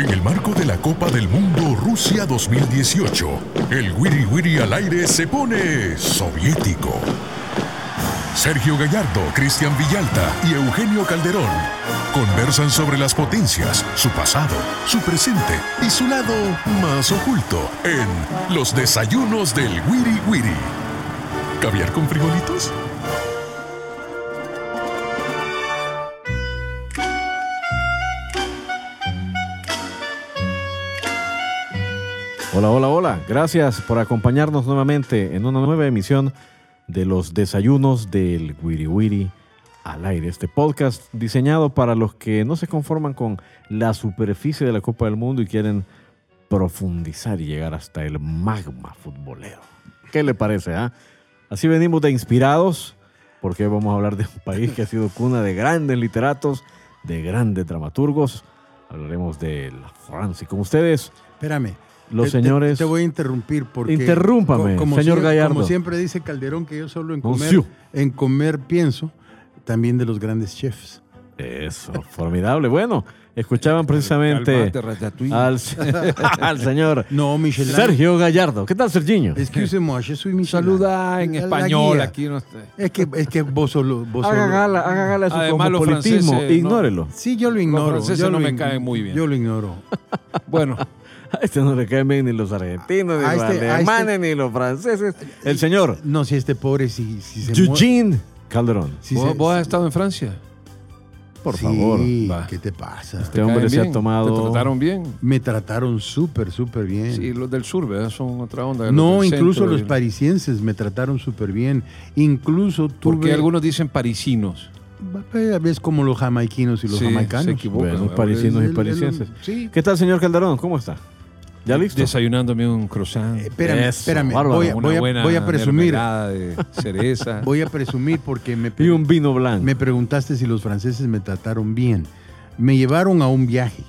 En el marco de la Copa del Mundo Rusia 2018, el Wiri Wiri al aire se pone soviético. Sergio Gallardo, Cristian Villalta y Eugenio Calderón conversan sobre las potencias, su pasado, su presente y su lado más oculto en Los Desayunos del Wiri Wiri. ¿Caviar con frijolitos? Hola, hola, hola. Gracias por acompañarnos nuevamente en una nueva emisión de los desayunos del Wiri Wiri al aire. Este podcast diseñado para los que no se conforman con la superficie de la Copa del Mundo y quieren profundizar y llegar hasta el magma futbolero. ¿Qué le parece? ah? Así venimos de inspirados, porque hoy vamos a hablar de un país que ha sido cuna de grandes literatos, de grandes dramaturgos. Hablaremos de la Francia. Y con ustedes, Espérame. Los Te- señores- Te, voy a interrumpir porque. Interrúmpame, señor Gallardo. Como siempre dice Calderón, que yo solo en Monsieur. comer, en comer pienso, también de los grandes chefs. Eso, formidable. Bueno, escuchaban precisamente al, al señor No, Michelin. Sergio Gallardo. ¿Qué tal, Sergiño? Excusez-moi, je suis Michelin. Saluda en español aquí. No está. Es que, es que vos solo. Vos Haga solo- gala, haga gala de su Además, los cosmopolitismo. franceses, Ignórelo. Sí, yo lo ignoro. franceses yo no lo me caen muy bien. Yo lo ignoro. Bueno, A este no le caen bien ni los argentinos, ni A los este- a alemanes, este- ni los franceses. El señor No, si este pobre, si, si se muere- Eugene Calderón. si ¿vos, se- vos has estado en Francia? Por Sí, favor. va. ¿qué te pasa? Este hombre ¿Caen se ha tomado... ¿Te trataron bien? Me trataron súper, súper bien. Sí, los del sur, ¿verdad? Son otra onda. No, incluso centro los y- parisienses me trataron súper bien. Incluso tuve... Porque algunos dicen parisinos. Ves como los jamaiquinos y los Sí, jamaicanos. se equivocan, Bueno, parisinos El- y el- parisienses. Sí. ¿Qué tal, señor Calderón? ¿Cómo está? ¿Ya listo? Desayunándome un croissant. Eh, Espérame, Eso, espérame. bárbaro. Voy a, una voy a- buena voy a presumir. de cereza. Voy a presumir porque me, Y un vino blanco. me preguntaste si los franceses me trataron bien. Me llevaron a un viaje.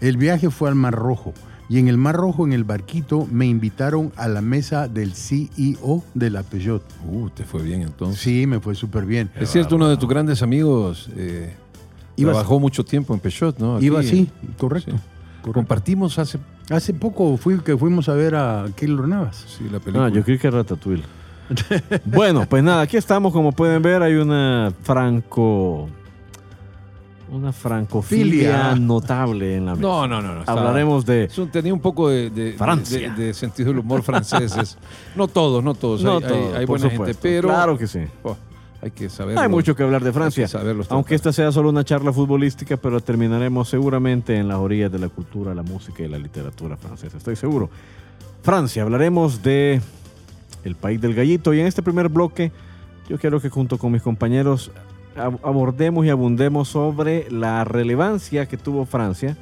El viaje fue al Mar Rojo. Y en el Mar Rojo, en el barquito, me invitaron a la mesa del CEO de la Peugeot. Uh, te fue bien entonces. Sí, me fue súper bien. Es cierto, uno de tus grandes amigos eh, trabajó mucho tiempo en Peugeot, ¿no? Aquí, Iba así, correcto. sí. correcto. Compartimos hace Hace poco fui que fuimos a ver a Keylor Navas. sí, la película. Ah, yo creí que era Ratatouille. bueno, pues nada, aquí estamos, como pueden ver, hay una franco... Una francofilia Filia. notable en la mesa. No, no, no. no, estaba- Hablaremos de... Tenía un poco de, de- Francia. de- de sentido del humor franceses. no todos, no todos. No hay, hay- todo, hay por buena supuesto. gente, pero Claro que sí. oh, hay que saberlo. Hay mucho que hablar de Francia. Aunque esta sea solo una charla futbolística, pero terminaremos seguramente en las orillas de la cultura, la música y la literatura francesa. Estoy seguro. Francia, hablaremos de el país del gallito y en este primer bloque yo quiero que junto con mis compañeros ab- abordemos y abundemos sobre la relevancia que tuvo Francia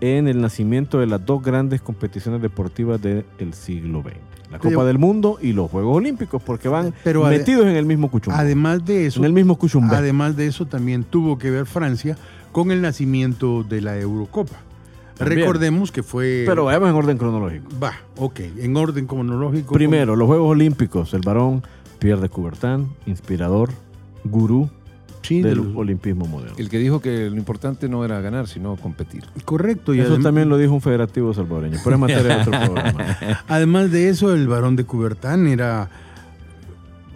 en el nacimiento de las dos grandes competiciones deportivas del siglo XX. La Copa Pero- del Mundo y los Juegos Olímpicos, porque van Pero metidos en el mismo cuchumbo. Además de eso, en el mismo cuchumbo. además de eso también tuvo que ver Francia con el nacimiento de la Eurocopa. También. Recordemos que fue... Pero vayamos en orden cronológico. Va, ok, en orden cronológico. Primero, los Juegos Olímpicos. El varón Pierre de Coubertin, inspirador, gurú Sí, del los- olimpismo moderno. El que dijo que lo importante no era ganar, sino competir. correcto. Y Eso adem- también lo dijo un federativo salvadoreño, pero es materia de otro programa. Además de eso, el varón de Coubertin era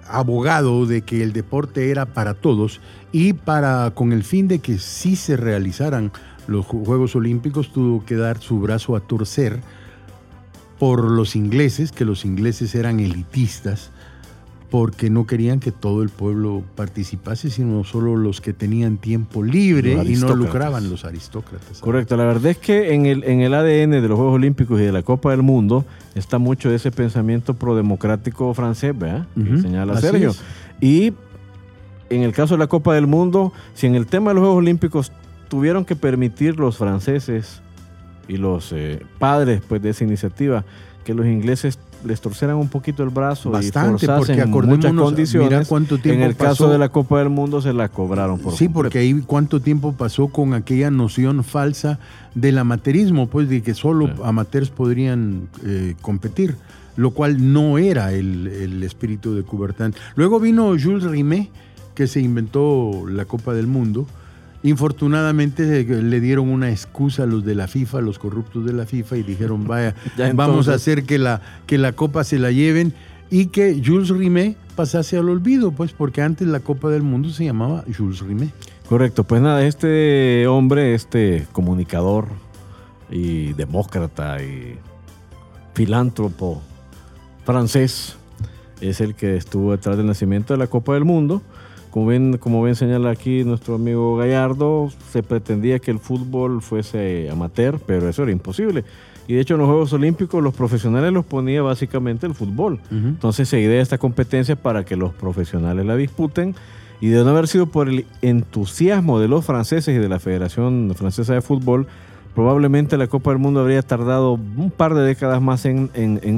abogado de que el deporte era para todos y para con el fin de que sí se realizaran los Ju- Juegos Olímpicos tuvo que dar su brazo a torcer por los ingleses, que los ingleses eran elitistas porque no querían que todo el pueblo participase, sino solo los que tenían tiempo libre y no lucraban los aristócratas. Correcto, la verdad es que en el, en el ADN de los Juegos Olímpicos y de la Copa del Mundo está mucho de ese pensamiento prodemocrático francés, ¿verdad? Que señala así Sergio. es. Y en el caso de la Copa del Mundo, si en el tema de los Juegos Olímpicos tuvieron que permitir los franceses y los eh, padres pues, de esa iniciativa que los ingleses les torceran un poquito el brazo Bastante, y porque muchas acordémonos, condiciones. mira cuánto en tiempo el caso de la Copa del Mundo se la cobraron por Sí, completo. porque ahí cuánto tiempo pasó con aquella noción falsa del amateurismo, pues de que solo Sí. amateurs podrían eh, competir, lo cual no era el, el espíritu de Coubertin. Luego vino Jules Rimet, que se inventó la Copa del Mundo, Infortunadamente eh, le dieron una excusa a los de la FIFA, los corruptos de la FIFA, y dijeron, vaya, Ya vamos a hacer que la, que la copa se la lleven y que Jules Rimet pasase al olvido, pues porque antes la Copa del Mundo se llamaba Jules Rimet. Correcto, pues nada, este hombre, este comunicador y demócrata y filántropo francés, es el que estuvo detrás del nacimiento de la Copa del Mundo. Como ven, como ven señala aquí nuestro amigo Gallardo, se pretendía que el fútbol fuese amateur, pero eso era imposible. Y de hecho en los Juegos Olímpicos los profesionales los ponía básicamente el fútbol. Entonces se idea esta competencia para que los profesionales la disputen y de no haber sido por el entusiasmo de los franceses y de la Federación Francesa de Fútbol, probablemente la Copa del Mundo habría tardado un par de décadas más en,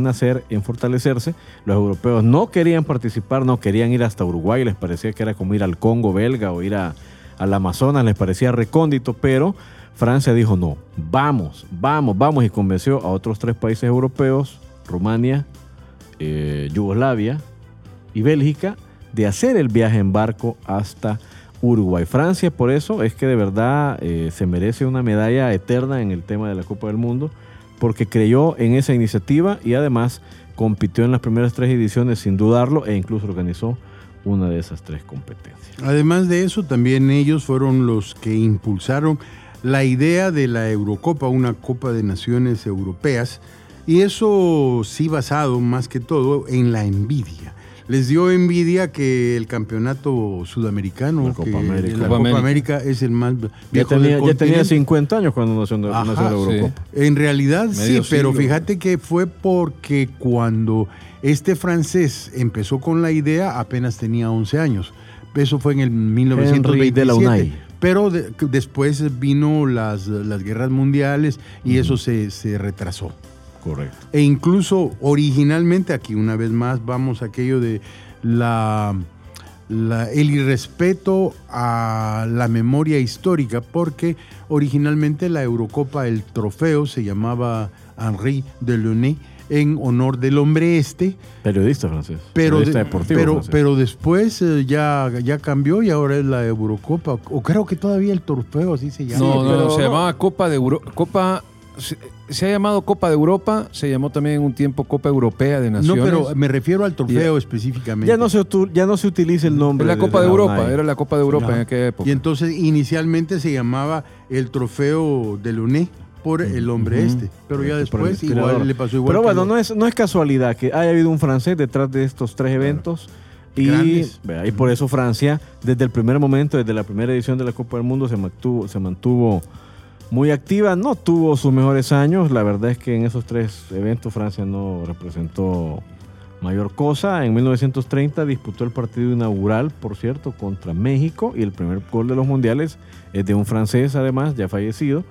nacer, en fortalecerse. Los europeos no querían participar, no querían ir hasta Uruguay, les parecía que era como ir al Congo belga o ir a, al Amazonas, les parecía recóndito, pero Francia dijo no, vamos, vamos, vamos y convenció a otros tres países europeos, Rumania, eh, Yugoslavia y Bélgica, de hacer el viaje en barco hasta Uruguay. Francia, por eso, es que de verdad eh, se merece una medalla eterna en el tema de la Copa del Mundo, porque creyó en esa iniciativa y además compitió en las primeras tres ediciones sin dudarlo e incluso organizó una de esas tres competencias. Además de eso, también ellos fueron los que impulsaron la idea de la Eurocopa, una Copa de Naciones Europeas, y eso sí basado más que todo en la envidia. Les dio envidia que el campeonato sudamericano, La Copa que América. la Copa Copa América. América es el más Ya viejo tenía, del ya tenía continente. 50 años cuando nació, nació Ajá, la Eurocopa. En realidad sí, pero fíjate que fue porque cuando este francés empezó con la idea apenas tenía 11 años. Eso fue en el 1927. de la UNAI. Pero de- después vino las, las guerras mundiales y eso se, se retrasó. Correcto. E incluso originalmente, aquí una vez más vamos a aquello de la, la- el irrespeto a la memoria histórica, porque originalmente la Eurocopa, el trofeo se llamaba Henri Delaunay en honor del hombre este, Periodista francés. pero, periodista de- deportivo pero, francés. pero después eh, ya, ya cambió y ahora es la Eurocopa, o creo que todavía el trofeo así se llama. No, no, pero se llamaba Copa de Europa. Copa. Se, ha llamado Copa de Europa, se llamó también en un tiempo Copa Europea de No, Naciones. pero me refiero al trofeo específicamente. ya, no se, ya no se utiliza el nombre. La Copa de Europa, era la Copa de Europa en aquella época. Y entonces inicialmente se llamaba el trofeo de Luné por el hombre este. Pero ya el después igual le pasó igual. Pero bueno, no es, no es casualidad que haya habido un francés detrás de estos tres eventos. Y, y por eso Francia, desde el primer momento, desde la primera edición de la Copa del Mundo, se mantuvo, se mantuvo muy activa. No tuvo sus mejores años. La verdad es que en esos tres eventos Francia no representó mayor cosa. En 1930 disputó el partido inaugural, por cierto, contra México. Y el primer gol de los mundiales es de un francés, además, ya fallecido.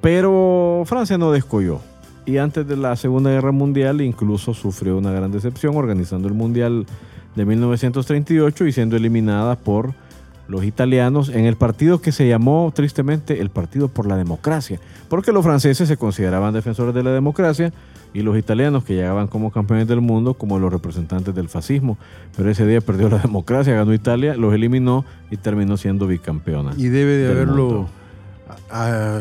Pero Francia no descolló. Y antes de la Segunda Guerra Mundial incluso sufrió una gran decepción organizando el Mundial de 1938 y siendo eliminada por los italianos en el partido que se llamó tristemente el Partido por la Democracia, porque los franceses se consideraban defensores de la democracia y los italianos que llegaban como campeones del mundo como los representantes del fascismo. Pero ese día perdió la democracia, ganó Italia, los eliminó y terminó siendo bicampeona. Y debe de haberlo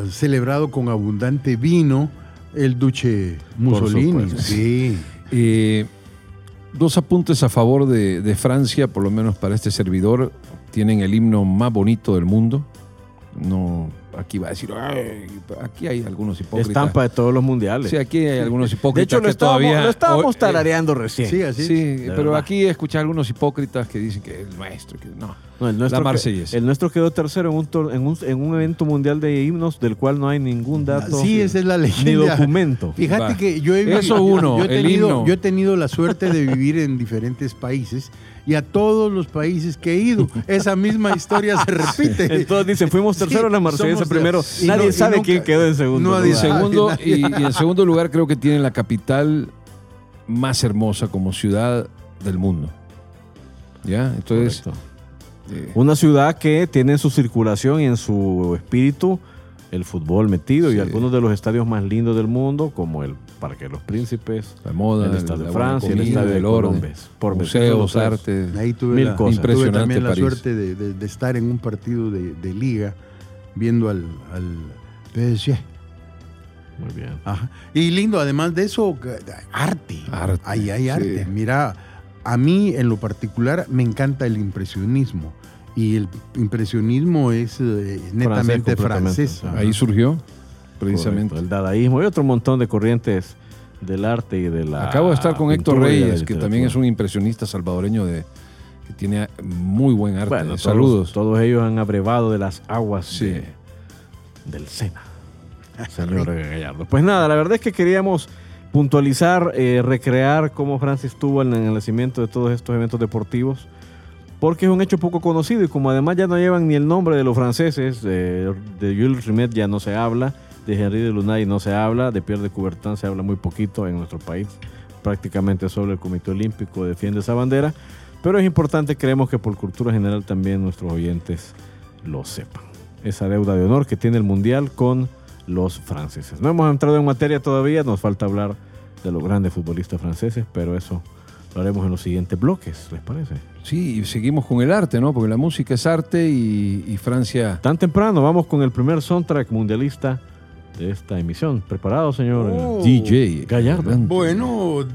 celebrado con abundante vino el Duce Mussolini. Sí. Eh, dos apuntes a favor de, de Francia, por lo menos para este servidor. Tienen el himno más bonito del mundo. No, aquí va a decir, "Ay", aquí hay algunos hipócritas. Estampa de todos los mundiales. Sí, aquí hay algunos de hipócritas hecho, lo que estábamos, todavía... lo estábamos eh, tarareando recién. Sí, así. Sí, De pero verdad. aquí escuché algunos hipócritas que dicen que el nuestro, que no. No, el, nuestro La Marsellesa. el nuestro quedó tercero en un, tor- en, un, en un evento mundial de himnos del cual no hay ningún dato Sí, esa es la ni leyenda. documento. Fíjate Va. que yo he, Eso uno, yo he el tenido, himno. yo he tenido la suerte de vivir en diferentes países y a todos los países que he ido, esa misma historia se repite. Entonces dicen, fuimos tercero en la de- primero. y Nadie no- sabe nunca- quién quedó en segundo. lugar. segundo, y, en segundo lugar creo que tienen la capital más hermosa como ciudad del mundo. ¿Ya? Entonces, Correcto. eh, Una ciudad que tiene en su circulación y en su espíritu el fútbol metido y algunos de los estadios más lindos del mundo, como el Parque de los Príncipes, la moda, el Estadio la de Francia, el comida, Estadio de el orden, por museos, arte. Ahí tuve, Mil la, cosas. tuve Impresionante también la París. suerte de, de- de estar en un partido de, de liga viendo al, al PSG. Muy bien. Ajá. Y lindo, además de eso, arte. Arte, Ahí hay sí. arte. Mira, a mí en lo particular me encanta el impresionismo. Y el impresionismo es eh, netamente francés. Ahí surgió, precisamente. Correcto, El dadaísmo y otro montón de corrientes del arte y de la. Acabo de estar con Héctor Reyes, que también es un impresionista salvadoreño de, que tiene muy buen arte. Bueno, todos- Saludos. Todos, ellos han abrevado de las aguas Sí. de- del Sena. Señor Gallardo. Pues nada, la verdad es que queríamos puntualizar, eh, recrear cómo Francis estuvo en el nacimiento de todos estos eventos deportivos, porque es un hecho poco conocido y como además ya no llevan ni el nombre de los franceses, eh, de Jules Rimet ya no se habla, de Henri de Lunay no se habla, de Pierre de Coubertin se habla muy poquito en nuestro país, prácticamente solo el Comité Olímpico defiende esa bandera, pero es importante, creemos que por cultura general también nuestros oyentes lo sepan. Esa deuda de honor que tiene el Mundial con los franceses. No hemos entrado en materia todavía, nos falta hablar de los grandes futbolistas franceses, pero eso lo haremos en los siguientes bloques, ¿les parece? Sí, y seguimos con el arte, ¿no? Porque la música es arte y, y Francia. Tan temprano, vamos con el primer soundtrack mundialista de esta emisión. ¿Preparado, señor? Oh. DJ. Gallardo. Bueno,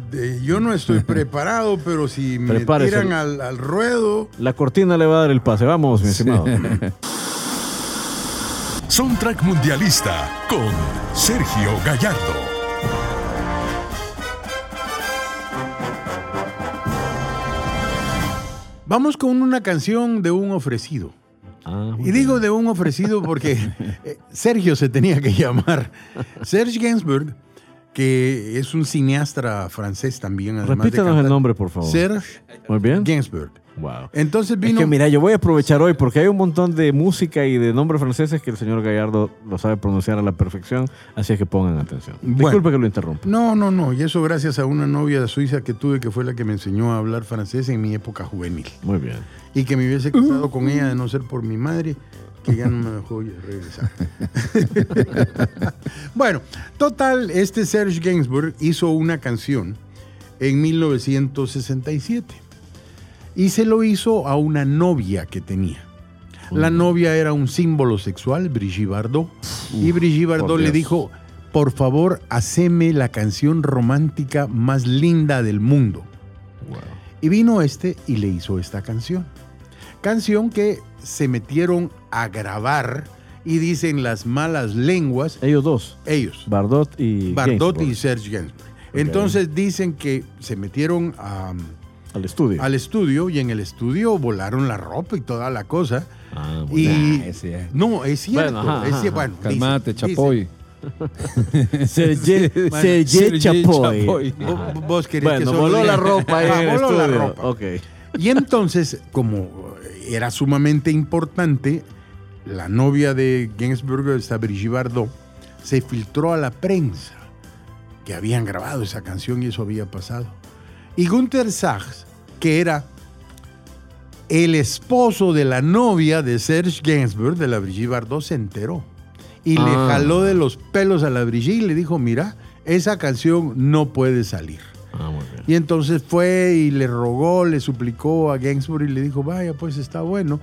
yo no estoy preparado, pero si me Prepárese. tiran al, al ruedo, La cortina le va a dar el pase. Vamos, mi estimado. Soundtrack Mundialista con Sergio Gallardo. vamos con una canción de un ofrecido. Ah, Y digo de un ofrecido porque eh, Sergio se tenía que llamar. Serge Gainsbourg, que es un cineasta francés también. de Repítanos el nombre, por favor. Serge Muy bien. Gainsbourg. Wow. Entonces Es vino. que mira, yo voy a aprovechar hoy porque hay un montón de música y de nombres franceses que el señor Gallardo lo sabe pronunciar a la perfección, así es que pongan atención. Bueno. Disculpe que lo interrumpa. No, no, no. Y eso gracias a una novia suiza que tuve que fue la que me enseñó a hablar francés en mi época juvenil. Muy bien. Y que me hubiese casado con ella de no ser por mi madre, que ya no me dejó regresar. bueno, total, este Serge Gainsbourg hizo una canción en 1967 y se lo hizo a una novia que tenía. La novia era un símbolo sexual, Brigitte Bardot, y Brigitte Bardot le dijo, por favor, haceme la canción romántica más linda del mundo. Wow. Y vino este y le hizo esta canción. Canción que se metieron a grabar y dicen las malas lenguas, Ellos dos, ellos, Bardot y Bardot y Serge Gainsbourg. Entonces dicen que se metieron a- al estudio. al estudio y en el estudio volaron la ropa y toda la cosa. Ah, muy Y. Ah, ese no, es cierto. Bueno, ajá, es ajá, bueno, Calmate, Chapoy. Serge, Bueno, Serge Serge Chapoy. Vos- querés que Bueno, solo voló diga- la ropa ahí Ah, voló la ropa. Ok. Y entonces, como era sumamente importante, la novia de Gainsbourg, esta Brigitte Bardot, se filtró a la prensa que habían grabado esa canción y eso había pasado. Y Gunther Sachs, que era el esposo de la novia de Serge Gainsbourg, de la Brigitte Bardot, se enteró. Y le Ah. jaló de los pelos a la Brigitte y le dijo, mira, esa canción no puede salir. Ah, muy bien. Y entonces fue y le rogó, le suplicó a Gainsbourg y le dijo, vaya, pues está bueno.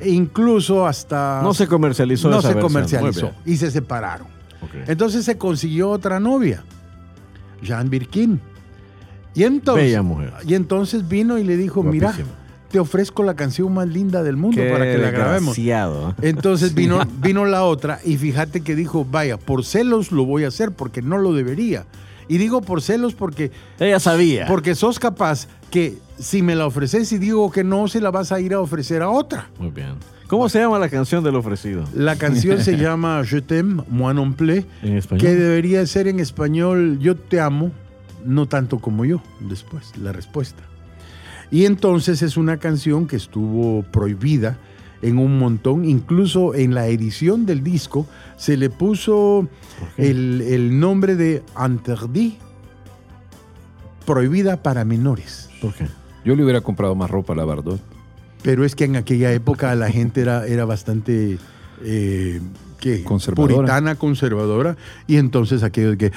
E incluso hasta... No se comercializó no esa se versión. comercializó. Y se separaron. Entonces se consiguió otra novia, Jean Birkin. Y entonces, Bella mujer. y entonces vino y le dijo, mira, te ofrezco la canción más linda del mundo Qué para que la grabemos. desgraciado, ¿eh? Entonces vino, vino la otra y fíjate que dijo, vaya, por celos lo voy a hacer porque no lo debería. Y digo por celos porque, Ella sabía. porque sos capaz que si me la ofreces y digo que no, se la vas a ir a ofrecer a otra. Muy bien. ¿Cómo se llama la canción del ofrecido? La canción se llama Je t'aime, moi non plus, En español. que debería ser en español Yo te amo, no tanto como yo, después, la respuesta. Y entonces es una canción que estuvo prohibida en un montón, incluso en la edición del disco se le puso el, el nombre de Interdit, prohibida para menores. ¿Por qué? Yo le hubiera comprado más ropa a la Bardot. Pero es que en aquella época la gente era, era bastante eh, Conservadora. puritana, conservadora, y entonces aquello de que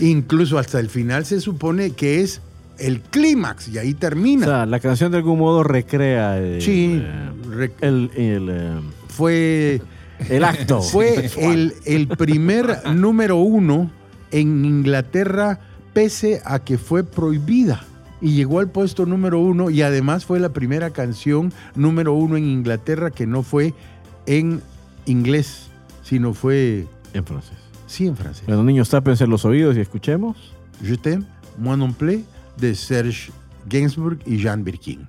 incluso hasta el final se supone que es el clímax y ahí O termina. sea, la canción de algún modo recrea el, sí, eh, re- el, el, eh, fue, El acto. fue el, el primer número uno en Inglaterra, pese a que fue prohibida. Y llegó al puesto número uno y además fue la primera canción número uno en Inglaterra que no fue en inglés, sino fue, en francés. sí, en francés. Bueno, niños, tápense los oídos y escuchemos. Je t'aime, moi non plus, de Serge Gainsbourg y Jean Birkin.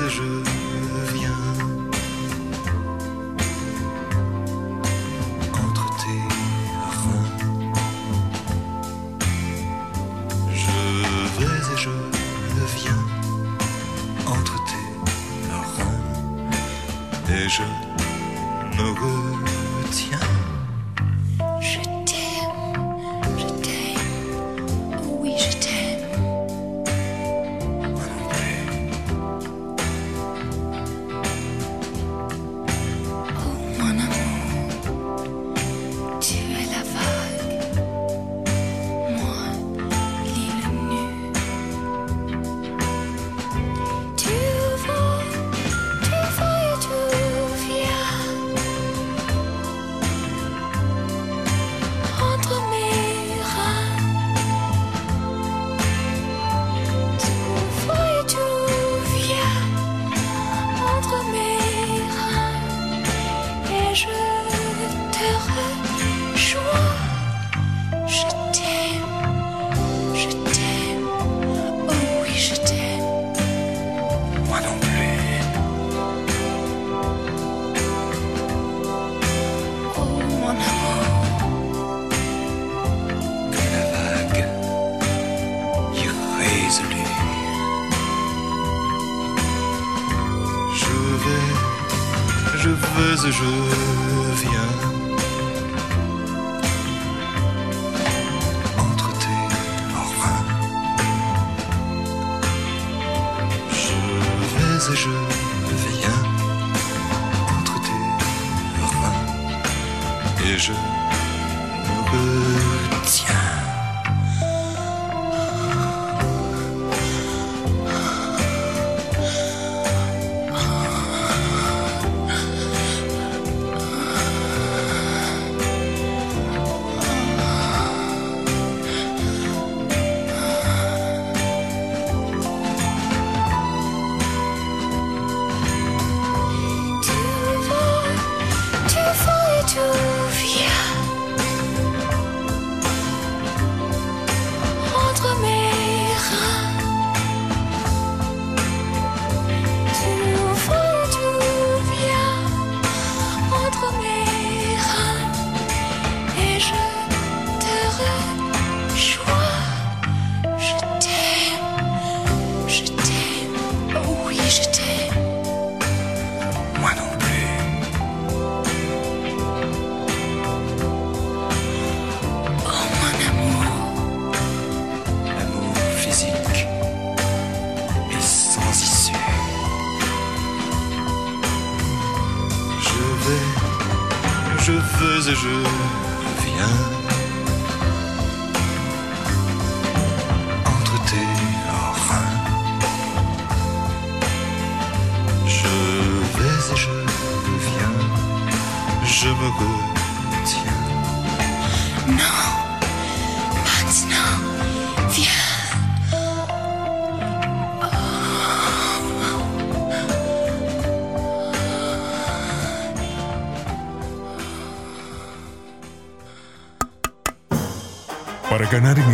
Et je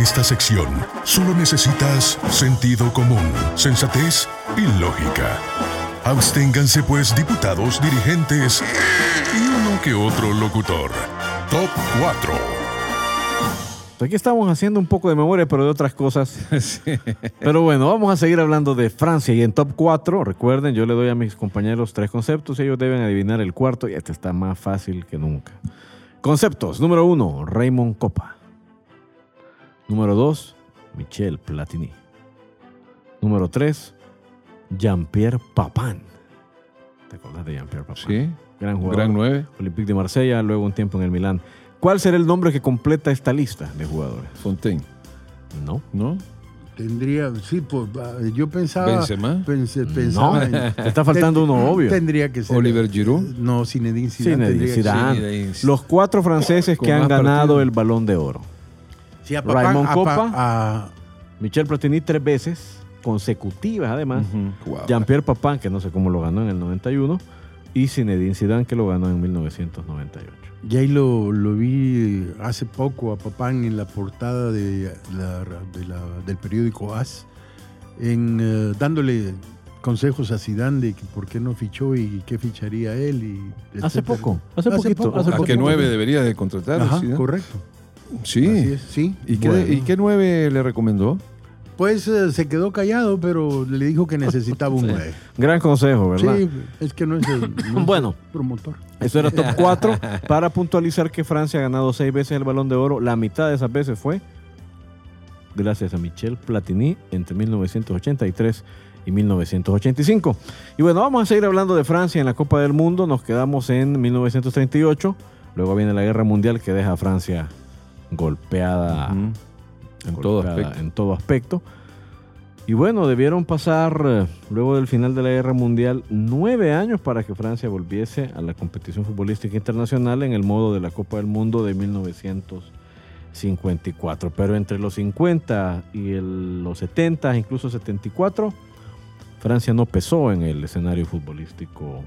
esta sección, solo necesitas sentido común, sensatez y lógica. Absténganse pues diputados, dirigentes y uno que otro locutor. Top 4. Aquí estamos haciendo un poco de memoria, pero de otras cosas. Sí. Pero bueno, vamos a seguir hablando de Francia y en top 4, recuerden, yo le doy a mis compañeros tres conceptos y ellos deben adivinar el cuarto y este está más fácil que nunca. Conceptos. Número 1, Raymond Coppa. Número 2, Michel Platini. Número 3, Jean-Pierre Papin. ¿Te acuerdas de Jean-Pierre Papin? Sí. Gran jugador. Gran 9. Olympique de Marsella, luego un tiempo en el Milán. ¿Cuál será el nombre que completa esta lista de jugadores? Fontaine. No. ¿No? Tendría, sí, pues ah, yo pensaba. Benzema. pensé- No, pensaba en- te está faltando uno obvio. Tendría que ser. Oliver Giroud. No, Zinedine Zidane. Zinedine Zidane. Los cuatro franceses Con que han ganado partidos. el Balón de Oro. Sí, a Papá- Raymond a Coppa. Pa- a- Michel Platini tres veces, consecutivas además. Wow. Jean-Pierre Papin, que no sé cómo lo ganó en el 91. Y Zinedine Zidane, que lo ganó en 1998. Y ahí lo, lo vi hace poco a Papán en la portada de la- de la- del periódico AS, en, eh, dándole consejos a Zidane de que por qué no fichó y qué ficharía él. Y Hace poco, hace poquito, hace ¿A poco. qué 9 debería de contratar? Ajá, correcto. Sí. Es, sí. ¿Y qué, Bueno. ¿Y qué 9 le recomendó? Pues eh, se quedó callado, pero le dijo que necesitaba un 9. Gran consejo, ¿verdad? Sí, es que no es el no es Bueno. el promotor. Eso era top 4 para puntualizar que Francia ha ganado seis veces el balón de oro. La mitad de esas veces fue gracias a Michel Platini entre 1983 y 1985. Y bueno, vamos a seguir hablando de Francia en la Copa del Mundo. Nos quedamos en 1938. Luego viene la Guerra Mundial que deja a Francia golpeada. En todo aspecto. en todo aspecto. Y bueno, debieron pasar, eh, luego del final de la Guerra Mundial, nueve años para que Francia volviese a la competición futbolística internacional en el modo de la Copa del Mundo de 1954. Pero entre los 50 y el- los 70, incluso 74, Francia no pesó en el escenario futbolístico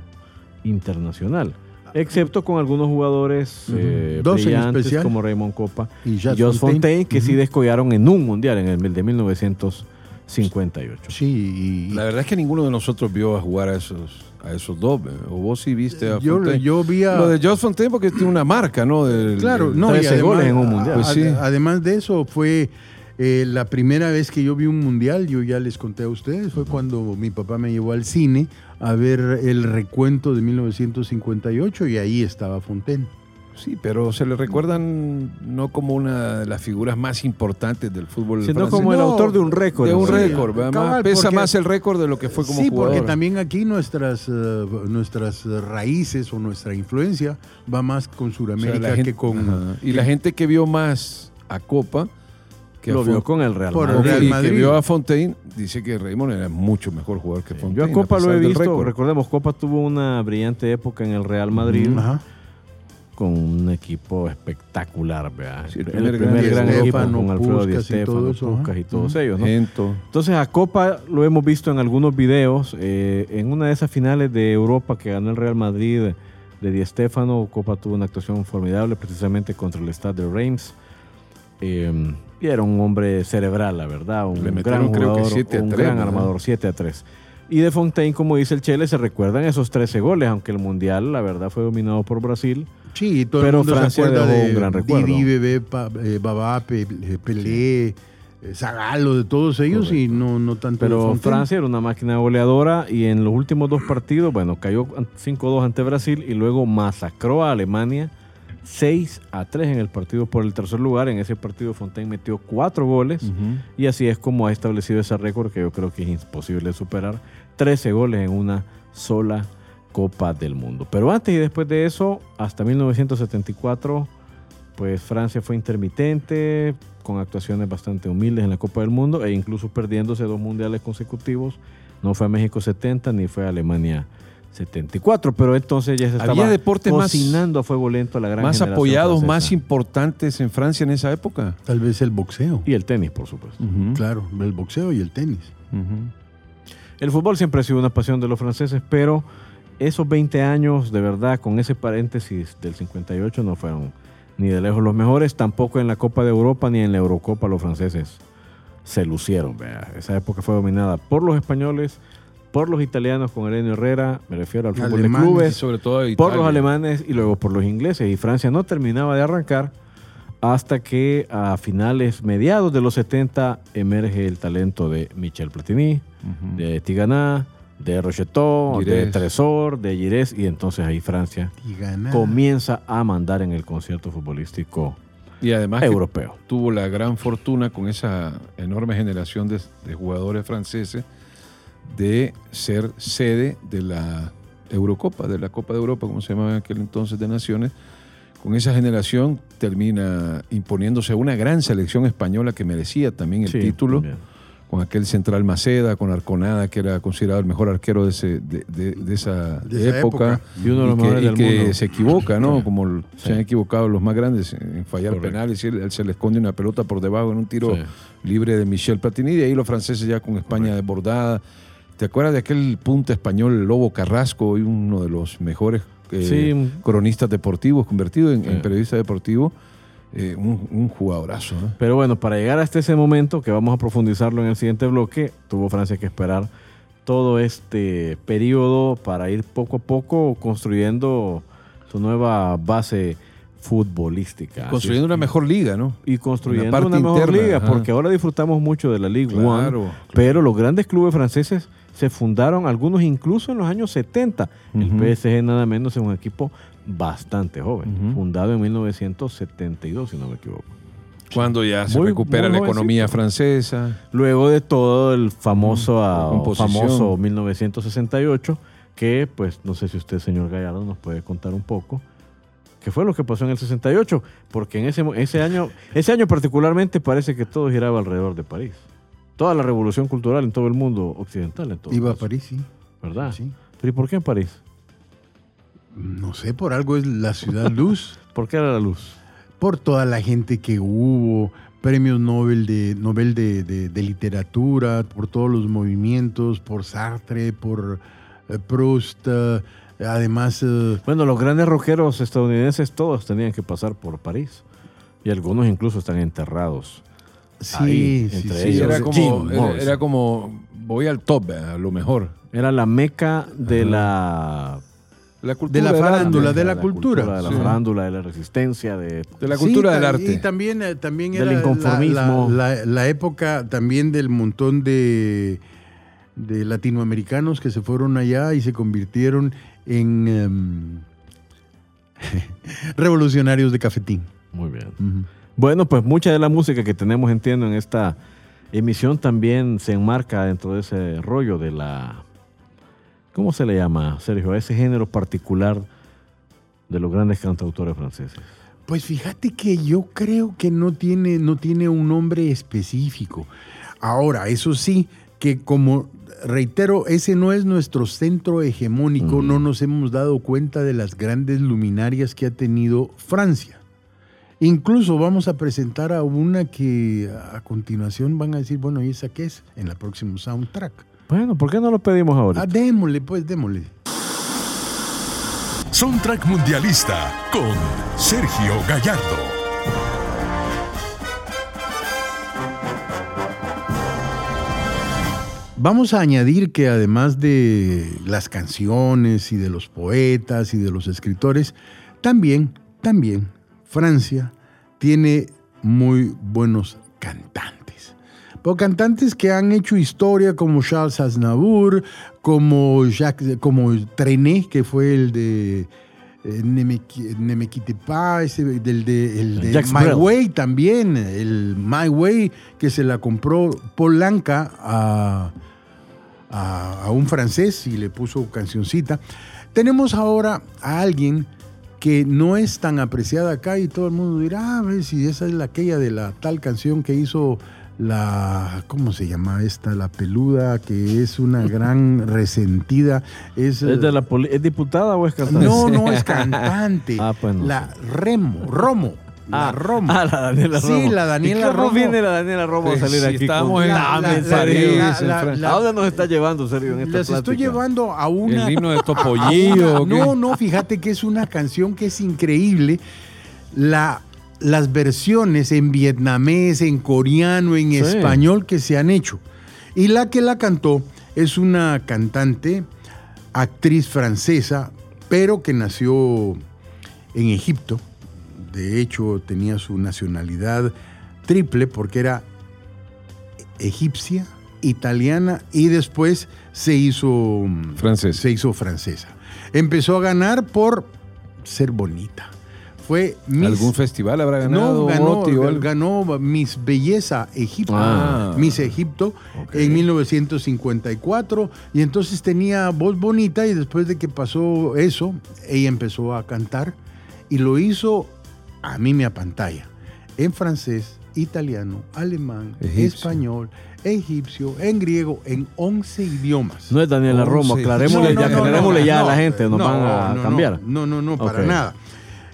internacional. Excepto con algunos jugadores eh, Dos en brillantes especial. como Raymond Coppa Y y Jacques Jos Fontaine, que sí descollaron en un mundial, en el de 1958. Sí, y, y- La verdad es que ninguno de nosotros vio a jugar a esos, a esos dos. ¿eh? O vos sí viste a yo, Fontaine. yo vi a... Lo de Jos Fontaine porque tiene una marca, ¿no? Del- Claro, no, y 13 goles en un mundial. Pues sí. Además de eso, fue eh, la primera vez que yo vi un mundial, yo ya les conté a ustedes, fue cuando mi papá me llevó al cine a ver el recuento de 1958 y ahí estaba Fontaine. Sí, pero se le recuerdan no como una de las figuras más importantes del fútbol Sino francés. como el No, autor de un récord. de un Sí, récord, ¿verdad? cabal, Más- pesa porque- más el récord de lo que fue como sí, jugador. porque también aquí nuestras, eh, nuestras raíces o nuestra influencia va más con O sea, Sudamérica gente- que con... Y la gente que vio más a Copa que Lo vio con el Real Por el Madrid. Real y que vio a Fontaine dice que Raymond era mucho mejor jugador que Yo Fontaine. a Copa lo he visto. Recordemos, Copa tuvo una brillante época en el Real Madrid Ajá. con un equipo espectacular. ¿verdad? Sí, el el primer gran gran equipo con Alfredo Di Stéfano, y todos ellos. ¿no? Gento. Entonces a Copa lo hemos visto en algunos videos. eh, en una de esas finales de Europa que ganó el Real Madrid de Di Stéfano, Copa tuvo una actuación formidable precisamente contra el Stade de Reims. Eh, y era un hombre cerebral, la verdad. Un Le gran metieron, creo que jugador, 7 a un 3, gran ¿verdad? armador, 7 a 3. Y de Fontaine, como dice el Chele, se recuerdan esos 13 goles, aunque el Mundial, la verdad, fue dominado por Brasil. Sí, todo Pero el mundo Francia se acuerda dejó de un gran recuerdo. Didi, Bebé, eh, Babá, eh, Pelé, eh, Zagallo, de todos ellos y no, no tanto Pero Fontaine. Francia era una máquina goleadora y en los últimos dos partidos, bueno, cayó 5-2 ante Brasil y luego masacró a Alemania 6 a 3 en el partido por el tercer lugar. En ese partido Fontaine metió cuatro goles Ujú. y así es como ha establecido ese récord que yo creo que es imposible superar. 13 goles en una sola Copa del Mundo. Pero antes y después de eso, hasta 1974, pues Francia fue intermitente, con actuaciones bastante humildes en la Copa del Mundo e incluso perdiéndose dos mundiales consecutivos. No fue a México 70 ni fue a Alemania 74, pero entonces ya se Había estaba deportes más- a fuego lento a la gran Más apoyados, más importantes en Francia en esa época. Tal vez el boxeo. Y el tenis, por supuesto. Claro, el boxeo y el tenis. El fútbol siempre ha sido una pasión de los franceses, pero esos 20 años, de verdad, con ese paréntesis del 58, no fueron ni de lejos los mejores, tampoco en la Copa de Europa ni en la Eurocopa los franceses se lucieron. vea. Esa época fue dominada por los españoles, por los italianos con Elenio Herrera, me refiero al fútbol Alemanes, de clubes, sobre todo por los alemanes y luego por los ingleses. Y Francia no terminaba de arrancar hasta que a finales, mediados de los 70, emerge el talento de Michel Platini, de Tigana, de Rocheteau, de Girés. Tresor, de Gires, y entonces ahí Francia comienza a mandar en el concierto futbolístico Y además europeo. tuvo la gran fortuna con esa enorme generación de, de jugadores franceses de ser sede de la Eurocopa, de la Copa de Europa, como se llamaba en aquel entonces de Naciones. Con esa generación termina imponiéndose una gran selección española que merecía también el Sí, título, también. con aquel central Maceda, con Arconada, que era considerado el mejor arquero de, ese- de- de- de esa, De esa época, época. Y uno de los que, mejores y del que mundo. se equivoca, ¿no? Como Sí. se han equivocado los más grandes en fallar Correcto. penales y él, él se le esconde una pelota por debajo en un tiro Sí. libre de Michel Platini. Y ahí los franceses ya con España desbordada. ¿Te acuerdas de aquel punta español Lobo Carrasco, hoy uno de los mejores eh, Sí. cronistas deportivos, convertido en, Sí. en periodista deportivo? Eh, un, un jugadorazo, ¿no? Pero bueno, para llegar hasta ese momento, que vamos a profundizarlo en el siguiente bloque, tuvo Francia que esperar todo este periodo para ir poco a poco construyendo su nueva base futbolística. Construyendo una mejor liga, ¿no? y construyendo una mejor interna, liga, ajá. porque ahora disfrutamos mucho de la Ligue One, Claro, pero los grandes clubes franceses se fundaron, algunos incluso en los años 70. Ujú. El PSG nada menos es un equipo bastante joven, fundado en 1972, si no me equivoco. Cuando ya se recupera la economía francesa. Luego de todo el famoso, composición. famoso 1968, que pues no sé si usted, señor Gallardo, nos puede contar un poco. ¿Qué fue lo que pasó en el 68? Porque en ese, ese año, ese año particularmente parece que todo giraba alrededor de París. Toda la revolución cultural en todo el mundo occidental, en todo Iba a París, sí. ¿verdad? Sí. Pero ¿y por qué en París? No sé, por algo es la ciudad luz. ¿Por qué era la luz? por toda la gente que hubo, premios Nobel de, Nobel de, de- de literatura, por todos los movimientos, por Sartre, por eh, Proust, eh, además... eh, Bueno, los grandes rockeros estadounidenses todos tenían que pasar por París. Y algunos incluso están enterrados. Sí, Ahí, sí, entre sí, ellos. era, como, era, como, voy al top, a lo mejor. Era la meca de la La cultura De la farándula, de la cultura. de la Sí. farándula, de la resistencia, de De la Sí, cultura del arte. Y también, eh, también Del era la- inconformismo. La, la- la época también del montón de, de latinoamericanos que se fueron allá y se convirtieron en em, revolucionarios de cafetín. Muy bien. Ujú. Bueno, pues mucha de la música que tenemos, entiendo, en esta emisión también se enmarca dentro de ese rollo de la... ¿Cómo se le llama, Sergio? A ese género particular de los grandes cantautores franceses. Pues fíjate que yo creo que no tiene, no tiene un nombre específico. Ahora, eso sí, que como reitero, ese no es nuestro centro hegemónico, Mm. no nos hemos dado cuenta de las grandes luminarias que ha tenido Francia. Incluso vamos a presentar a una que a continuación van a decir, bueno, ¿y esa qué es? En la próxima soundtrack. Bueno, ¿por qué no lo pedimos ahora? Ah, démosle, pues, démosle. Soundtrack Mundialista con Sergio Gallardo. Vamos a añadir que además de las canciones y de los poetas y de los escritores, también, también Francia tiene muy buenos cantantes. Pero cantantes que han hecho historia como Charles Aznavour, como Jacques, como Trenet, que fue el de eh, Ne me, qui- Ne me quitte pas, ese, del de, el de My Brel. Way también, el My Way que se la compró Polanca a, a, a un francés y le puso cancioncita. Tenemos ahora a alguien que no es tan apreciada acá y todo el mundo dirá, a ver si esa es la aquella de la tal canción que hizo la, ¿cómo se llama esta? La peluda, que es una gran resentida. Es, ¿Es, de la poli- ¿Es diputada o es cantante? no, no es cantante. Ah, pues no la Remo, Romo. La Ah, Romo. ah, la Daniela Romo. Sí, la Daniela ¿Y cómo Romo. viene la Daniela Romo a salir sí, aquí? estábamos con- en- la- en la- la- en ¿A dónde nos está llevando, Sergio, en esta Les estoy plática? llevando a una. El himno de Topollillo. No, no, fíjate que es una canción que es increíble. La, las versiones en vietnamés, en coreano, en Sí. español que se han hecho. Y la que la cantó es una cantante, actriz francesa, pero que nació en Egipto, de hecho tenía su nacionalidad triple porque era egipcia, italiana y después se hizo mm, Francesa. Se hizo francesa. Empezó a ganar por ser bonita. Fue Miss- ¿Algún festival habrá ganado? no, ganó, algo? ganó Miss Belleza Egipto, Ah. Miss Egipto en 1954 y entonces tenía voz bonita y después de que pasó eso, ella empezó a cantar y lo hizo a mí me apantalla en francés, italiano, alemán, Egipcio. español, egipcio, en griego, en 11 idiomas. No es Daniela Romo, aclarémosle, No, ya, no, aclarémosle no, ya a la gente, nos no, van a no, cambiar. No, no, no, para nada.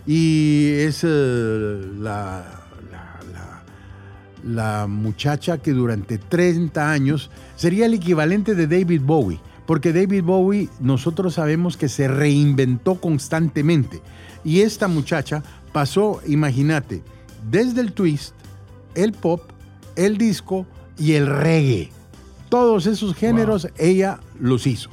Y es eh, la, la, la- la muchacha que durante 30 años sería el equivalente de David Bowie, porque David Bowie nosotros sabemos que se reinventó constantemente. Y esta muchacha pasó, imagínate, desde el twist, el pop, el disco y el reggae. Todos esos géneros ella los hizo.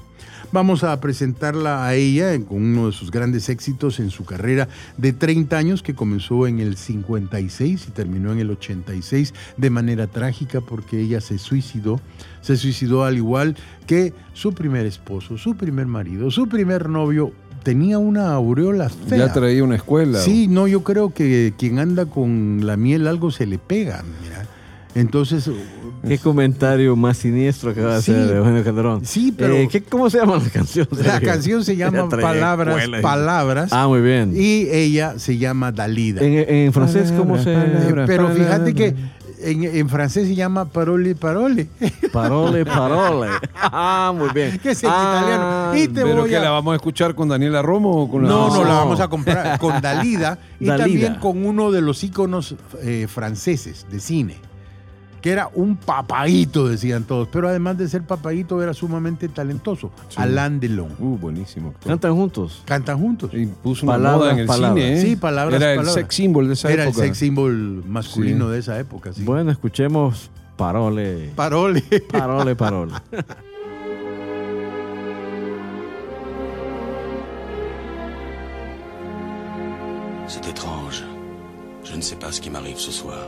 Vamos a presentarla a ella con uno de sus grandes éxitos en su carrera de 30 años que comenzó en el 56 y terminó en el 86 de manera trágica porque ella se suicidó. Se suicidó al igual que su primer esposo, su primer marido, su primer novio. Tenía una aureola fea. Ya traía una escuela. Sí, no, yo creo que quien anda con la miel algo se le pega, mira. Entonces, Qué comentario más siniestro que va a Sí. hacer Eugenio Calderón. Sí, pero- Eh, ¿qué- ¿Cómo se llama la canción? la canción se llama Palabras, escuela. Palabras. Ah, muy bien. Y ella se llama Dalida. En, en francés, ¿cómo se Palabra, palabra. pero fíjate que en, en francés se llama Parole Parole. Parole, parole. Ah, muy bien. Que es en Ah, italiano. Y te ¿Pero voy que a- la vamos a escuchar con Daniela Romo o con la No, no, No. la vamos a comprar con Dalida y Dalida. también con uno de los íconos eh, franceses de cine, que era un papaíto, decían todos, pero además de ser papaíto era sumamente talentoso, Alain Delon. Uh, buenísimo. actor. Cantan juntos. Cantan juntos. Y puso una Palabras, moda en el palabras. cine, ¿eh? Sí, palabras, Era palabras. el sex symbol de esa Era época. el sex symbol masculino Sí. de esa época. Sí. Bueno, escuchemos parole. Parole. Parole, parole. C'est étrange. Je ne sais pas ce qui m'arrive ce soir.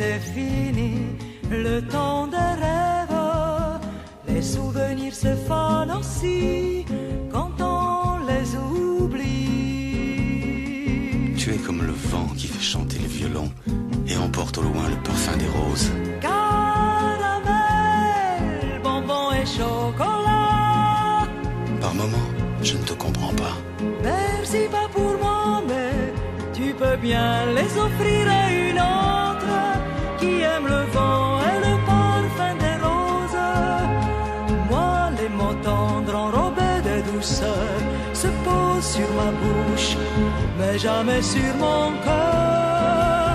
C'est fini, le temps des rêves. Les souvenirs se fanent aussi quand on les oublie. Tu es comme le vent qui fait chanter le violon et emporte au loin le parfum des roses. Caramel, bonbon et chocolat. Par moments, je ne te comprends pas. Merci pas pour moi, mais tu peux bien les offrir à une autre qui aime le vent et le parfum des roses. Moi, les mots tendres enrobés de douceur se posent sur ma bouche, mais jamais sur mon cœur.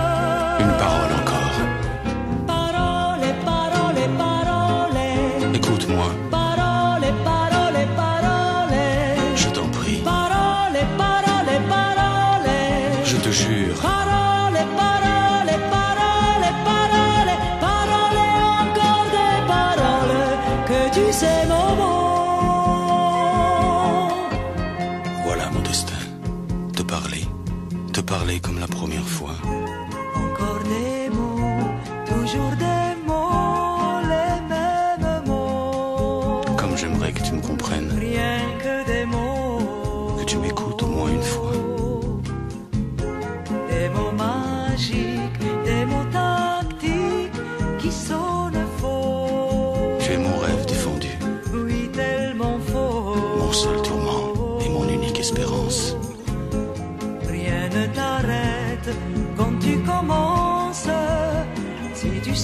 Parler comme la première fois.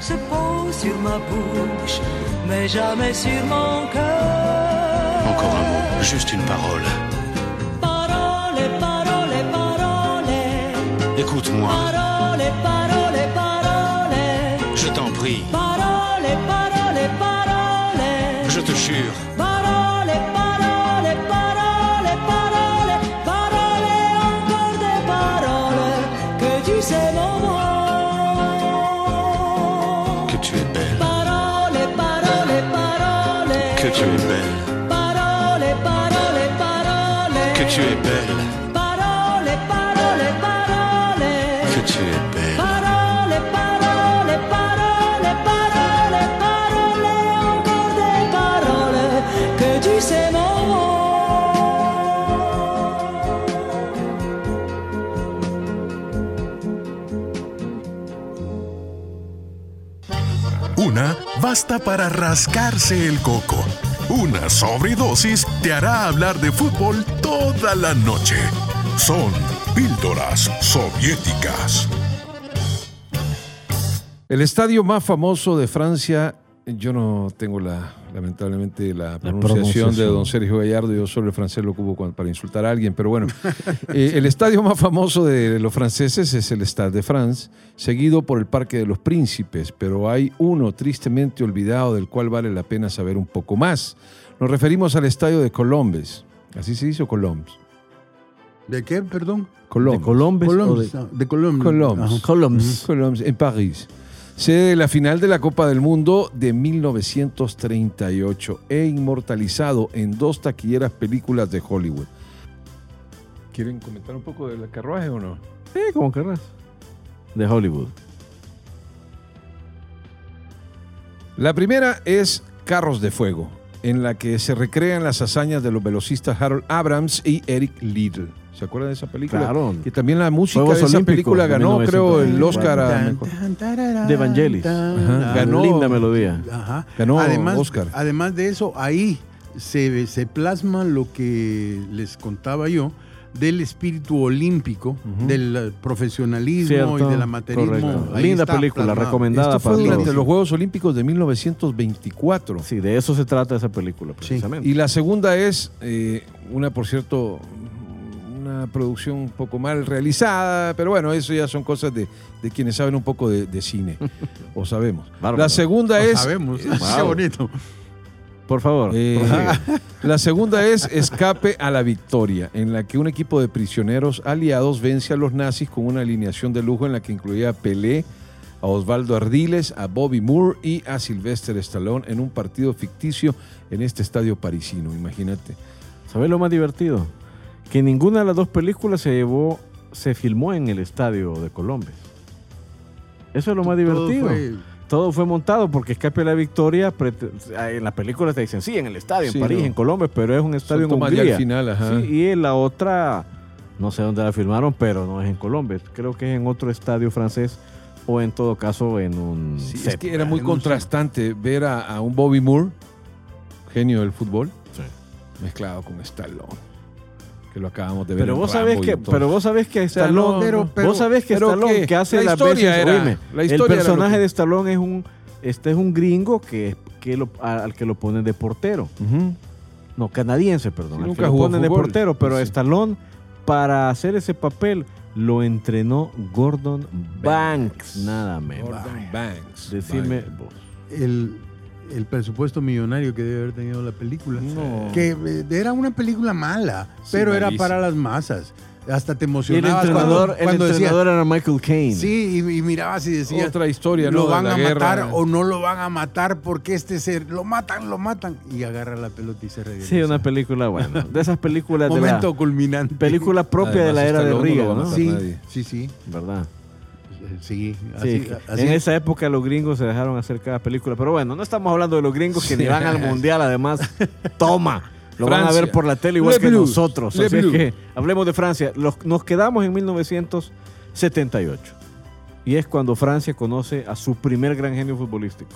se posent sur ma bouche, mais jamais sur mon cœur. Encore un mot, juste une parole. Parole, parole, parole. Écoute-moi, Parole, parole, parole. je t'en prie, basta para rascarse el coco. Una sobredosis te hará hablar de fútbol toda la noche. Son píldoras soviéticas. El estadio más famoso de Francia, yo no tengo la, lamentablemente la pronunciación, pronunciación. de don Sergio Gallardo, yo solo el francés lo ocupo cuando- para insultar a alguien, pero bueno, eh, el estadio más famoso de los franceses es el Stade de France, seguido por el Parque de los Príncipes, pero hay uno tristemente olvidado del cual vale la pena saber un poco más. Nos referimos al estadio de Colombes, así se dice o Colombes. ¿De qué, perdón? ¿De Colombes. Colombes o de Colombes. ah, De Colombes. Colombes. Colombes? Colombes, en París. Sede de la final de la Copa del Mundo de 1938 e inmortalizado en dos taquilleras películas de Hollywood. ¿Quieren comentar un poco del carruaje o no? Sí, como querrás. De Hollywood. La primera es Carros de Fuego, en la que se recrean las hazañas de los velocistas Harold Abrams y Eric Liddell. ¿Se acuerdan de esa película? Claro. Que también la música Juegos de esa Olímpicos película ganó, creo, el 1934. Oscar a mejor. De Vangelis. tan, Ajá. Ganó- Linda melodía. Ajá. Ganó además, Oscar. Además de eso, ahí se, se plasma lo que les contaba yo del espíritu olímpico, del profesionalismo Cierto, y del. Ahí Linda está película, plasmado. recomendada Esto fue para durante todos. los Juegos Olímpicos de 1924. Sí, de eso se trata esa película, precisamente. Y la segunda es eh, una, por cierto, una producción un poco mal realizada, pero bueno, eso ya son cosas de, de quienes saben un poco de, de cine, o sabemos. Bárbaro. La segunda es... sabemos. Wow. bonito. Por favor. eh, la segunda es Escape a la Victoria, en la que un equipo de prisioneros aliados vence a los nazis con una alineación de lujo en la que incluía a Pelé, a Osvaldo Ardiles, a Bobby Moore y a Sylvester Stallone en un partido ficticio en este estadio parisino, imagínate. ¿Sabes lo más divertido? Que ninguna de las dos películas se llevó, se filmó en el estadio de Colombia. Eso es lo más Todo divertido. fue- Todo fue montado porque Escape a la Victoria, prete- en las películas te dicen, sí, en el estadio, en Sí, París, no. en Colombia, pero es un estadio en más ya Hungría. al final, ajá. Sí, y en la otra, no sé dónde la filmaron, pero no es en Colombia. Creo que es en otro estadio francés o en todo caso en un Sí, es set. que era muy en un contrastante ver a, a un Bobby Moore, genio del fútbol, Sí. mezclado con Stallone, que lo acabamos de ver. Pero vos sabés que, pero vos sabés que Stallone, no, pero- pero- vos sabés que Stallone que que hace la las historia veces, era- oíme, la el personaje que- de Stallone es un, este es un gringo que, que lo- al que lo ponen de portero, no canadiense, perdón, Sí, al nunca que lo ponen de portero, pero Sí. a Stallone para hacer ese papel lo entrenó Gordon Banks, nada menos. Gordon Banks. Decime vos. el, el presupuesto millonario que debe haber tenido la película. No. Que eh, era una película mala, Sí, pero era para las masas. Hasta te Y el emocionabas entrenador, cuando, el cuando decía, entrenador era Michael Caine. sí, y, y mirabas y decías, Otra historia, ¿no? lo van la a guerra. matar o no lo van a matar porque este ser, lo matan, lo matan. Y agarra la pelota y se regresa. Sí, una película buena. De esas películas de la Momento culminante. película propia de la era de Stallone no Sí, sí, sí, ¿Verdad? Sí. Así, así- en esa época los gringos se dejaron hacer cada película. Pero bueno, no estamos hablando de los gringos que ni van al mundial, además. Toma. Lo van a ver por la tele igual Le que nosotros. Le Así que hablemos de Francia. Los- nos quedamos en 1978. Y es cuando Francia conoce a su primer gran genio futbolístico.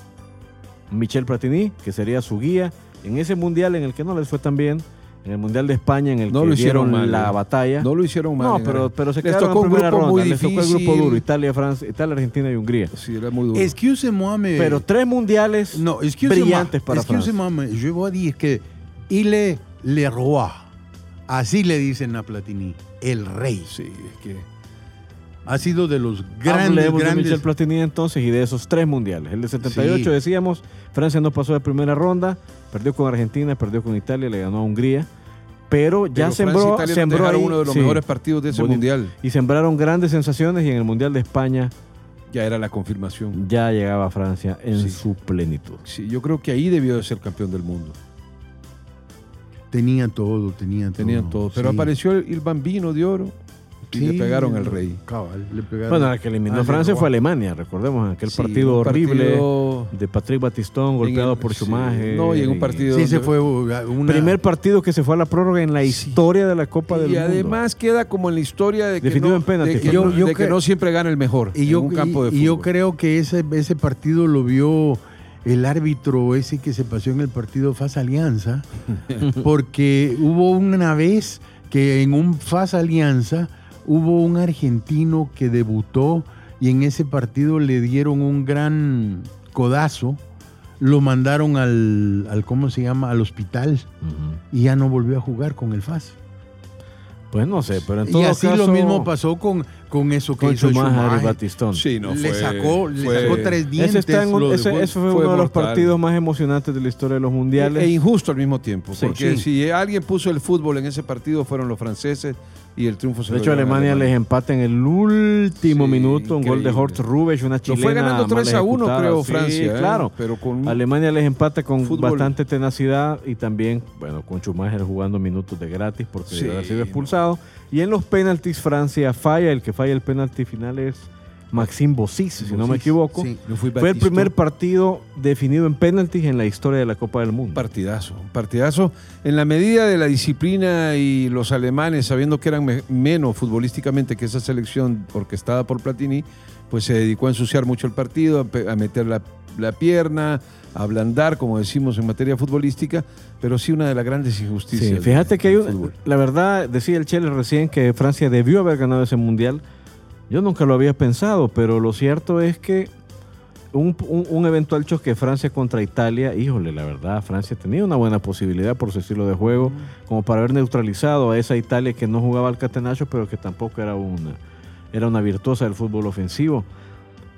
Michel Platini, que sería su guía en ese mundial en el que no les fue tan bien. En el Mundial de España, en el No que lo hicieron dieron mal, la eh. batalla. No lo hicieron mal. No, en pero, pero se Les quedaron tocó en un grupo ronda. muy Les tocó el grupo duro. Italia, Francia, Italia, Argentina y Hungría. Sí, era muy duro. Excusez-moi, mais. Pero tres mundiales No, brillantes para Francia. Excusez-moi, mais je voy a decir que il est le roi. Así le dicen a Platini, el rey. Sí, es que Ha sido de los grandes, Hablemos de grandes. Michel Platini entonces y de esos tres mundiales. El de 78 Sí. decíamos, Francia no pasó de primera ronda, perdió con Argentina, perdió con Italia, le ganó a Hungría, pero ya pero sembró, Francia e sembró dejaron ahí, uno de los sí, mejores partidos de ese bonito. mundial. y sembraron grandes sensaciones y en el mundial de España Ya era la confirmación. ya llegaba Francia en Sí. su plenitud. Sí, yo creo que ahí debió de ser campeón del mundo. Tenía todo, tenía todo. Tenían todo. Pero sí. apareció el, el bambino de oro y Sí, le pegaron al rey. Cabal, le pegaron. Bueno, la que eliminó a Francia fue Alemania, recordemos aquel Sí, partido horrible partido de Patrick Batistón golpeado el- por sí. Schumacher. No, y en un y- partido- Sí, se fue una. Primer partido que se fue a la prórroga en la Sí. historia de la Copa del y Mundo. además queda como en la historia de que, no, en penalti, de que Fernando. no- Yo- yo de que cre- no siempre gana el mejor Y en yo, un campo de y- y yo fútbol. creo que ese, ese partido lo vio el árbitro ese que se pasó en el partido FAS Alianza, porque hubo una vez que en un FAS Alianza hubo un argentino que debutó y en ese partido le dieron un gran codazo, lo mandaron al, al ¿cómo se llama?, al hospital y ya no volvió a jugar con el FAS. Pues no sé, pero en Y todo así caso, lo mismo pasó con, con eso que con hizo Schumacher y Schumacher. Bitstone. Sí, no, le fue- sacó, le fue- sacó tres dientes. Ese, está en un- lo ese- dejó- ese fue, fue uno de los partidos más emocionantes de la historia de los mundiales. E injusto al mismo tiempo. Sí. porque Sí. si alguien puso el fútbol en ese partido fueron los franceses y el triunfo se de lo hecho, Alemania les empata en el último Sí, minuto, un gol de. Horst Rubesch, una Lo chilena fue ganando 3 mal a 1, ejecutada. creo, Sí, Francia. ¿eh? claro. Pero con Alemania les empata con Fútbol. bastante tenacidad y también, bueno, con Schumacher jugando minutos de gratis porque haber sido no. Y en los penaltis Francia falla, el que falla el penalti final es Maxime Bossis, si no me equivoco. sí. no fue el primer partido definido en penaltis en la historia de la Copa del Mundo. Un partidazo, partidazo. En la medida de la disciplina y los alemanes, sabiendo que eran me- menos futbolísticamente que esa selección orquestada por Platini, pues se dedicó a ensuciar mucho el partido, a, a meter la, la pierna, ablandar, como decimos en materia futbolística, pero sí una de las grandes injusticias. Sí, fíjate que hay un- la verdad, decía el Chele recién que Francia debió haber ganado ese mundial. Yo nunca lo había pensado, pero lo cierto es que un, un- un eventual choque Francia contra Italia, híjole, la verdad, Francia tenía una buena posibilidad por su estilo de juego, como para haber neutralizado a esa Italia que no jugaba al catenacho, pero que tampoco era una, era una virtuosa del fútbol ofensivo.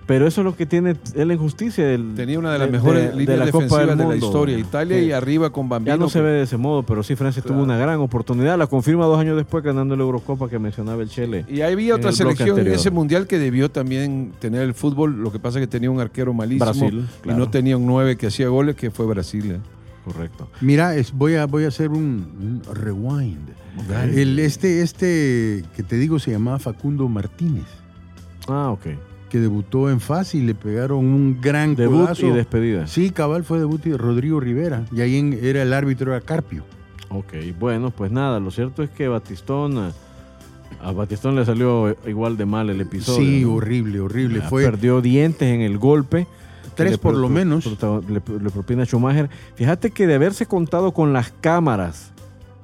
Pero eso es lo que tiene es la injusticia del, Tenía una de las de- mejores de- líneas de la Copa de la historia. Italia Sí. y arriba con Bambino. Ya no se ve de ese modo, pero sí Francia tuvo una gran oportunidad. La confirma dos años después ganando la Eurocopa que mencionaba el Chele. Y había en otra selección en ese mundial que debió también tener el fútbol. Lo que pasa es que tenía un arquero malísimo Brasil, y no tenía un 9 que hacía goles, que fue Brasil. ¿eh? Correcto. Mira, es- voy, a, voy a hacer un, un rewind. El, este, este que te digo se llamaba Facundo Martínez, Ah, ok. Que debutó en FAS y le pegaron un gran Debut codazo. y despedida. Sí, cabal fue debut de Rodrigo Rivera. Y ahí en- era el árbitro, era Carpio. Ok, bueno, pues nada, lo cierto es que Batistón, a- Batistón le salió igual de mal el episodio. Sí, ¿no? horrible, horrible. Ah, Fue Perdió dientes en el golpe. tres por lo menos. le propina Schumacher. Fíjate que de haberse contado con las cámaras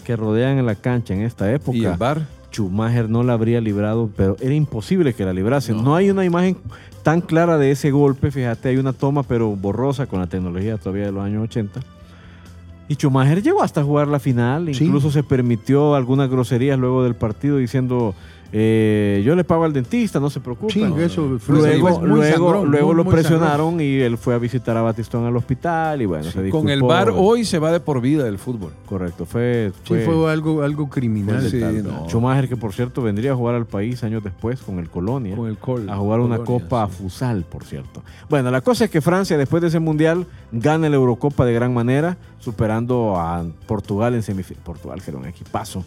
que rodean en la cancha en esta época, Y el bar. Schumacher no la habría librado, pero era imposible que la librase. No. No. hay una imagen tan clara de ese golpe, fíjate, hay una toma pero borrosa con la tecnología todavía de los años 80. Y Schumacher llegó hasta jugar la final, Sí. incluso se permitió algunas groserías luego del partido diciendo, eh, yo le pago al dentista, no se preocupe. Sí, eso fue Luego, fue muy luego, sangrón, luego muy, lo muy presionaron y él fue a visitar a Batistón al hospital y bueno, se Con el disculpó. bar hoy se va de por vida del fútbol. Correcto, fue... Sí, fue algo, algo criminal. Pues sí, no. Schumacher, que por cierto vendría a jugar al país años después con el Colonia. Con el Col. a jugar una Colonia, copa sí. Fusal, por cierto. Bueno, la cosa es que Francia, después de ese mundial, gana la Eurocopa de gran manera, superando a Portugal en semifinal. Portugal, que era un equipazo.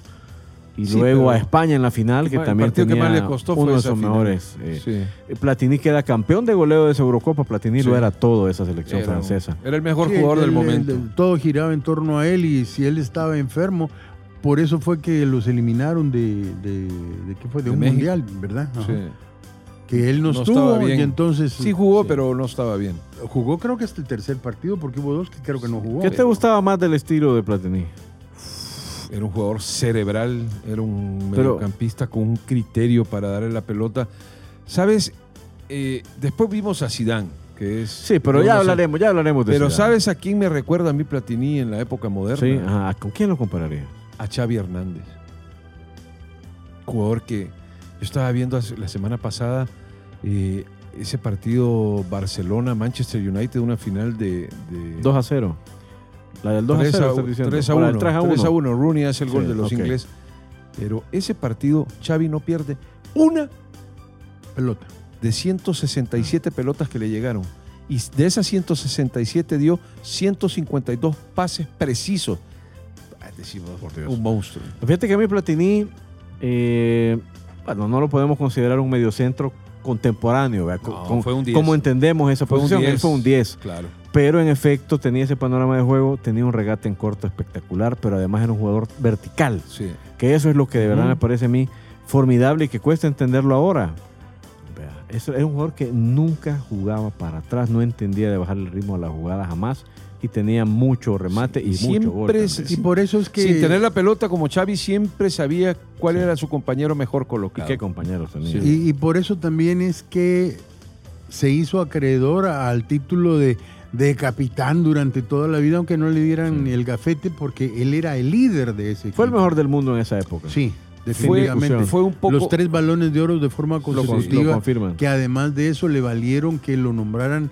Y Sí, luego a España en la final, que El también que tenía más le costó fue uno de sus mejores. eh, Sí. Platini queda campeón de goleo de esa Eurocopa. Platini Sí. lo era todo esa selección Era, francesa. era el mejor Sí, jugador el- del el- momento. el- todo giraba en torno a él y si él estaba enfermo, por eso fue que los eliminaron de, de, de ¿qué fue? De, De un México. mundial, ¿verdad? Ajá. Sí. Que él no, No estuvo estaba bien. y entonces Sí jugó, sí. pero no estaba bien. jugó creo que hasta el tercer partido porque hubo dos que creo que no jugó. ¿Qué te gustaba más del estilo de Platini? Era un jugador cerebral, era un Pero- mediocampista con un criterio para darle la pelota. ¿Sabes? Eh, después vimos a Zidane, que es... Sí, pero ya hablaremos, ya hablaremos de Pero Zidane. ¿sabes a quién me recuerda a mí Platini en la época moderna? Sí, ajá. ¿Con quién lo compararía? a Xavi Hernández. Jugador que yo estaba viendo la semana pasada eh, ese partido Barcelona-Manchester United, una final de... de 2 a 0. La del 2 a 3 0, a, estás diciendo. 3 a O la 1. del 3 a 1. 3 a 1. Rooney hace el gol Sí, de los ok. ingleses. Pero ese partido, Xavi no pierde una pelota. de 167 pelotas que le llegaron. Y de esas 167 dio 152 pases precisos. Decimos, Por Dios. un monstruo. Fíjate que a mí Platini, eh, bueno, no lo podemos considerar un mediocentro contemporáneo, No, con- fue un 10. como entendemos esa Fue un posición. Él 10. fue un 10. Claro. Pero en efecto tenía ese panorama de juego, tenía un regate en corto espectacular, pero además era un jugador vertical. Sí. Que eso es lo que de verdad me parece a mí formidable y que cuesta entenderlo ahora. Era un jugador que nunca jugaba para atrás, no entendía de bajar el ritmo a la jugada jamás y tenía mucho remate y mucho gol. Siempre también. se- Y por eso es que Sin tener la pelota como Xavi siempre sabía cuál era su compañero mejor Y colocado. qué compañeros tenía. Sí. Y, y por eso también es que se hizo acreedor al título de, de capitán durante toda la vida, aunque no le dieran el gafete, porque él era el líder de ese Fue el equipo. mejor del mundo en esa época. Sí, fue, definitivamente. fue un poco Los tres balones de oro de forma Lo, con- lo consecutiva, que además de eso le valieron que lo nombraran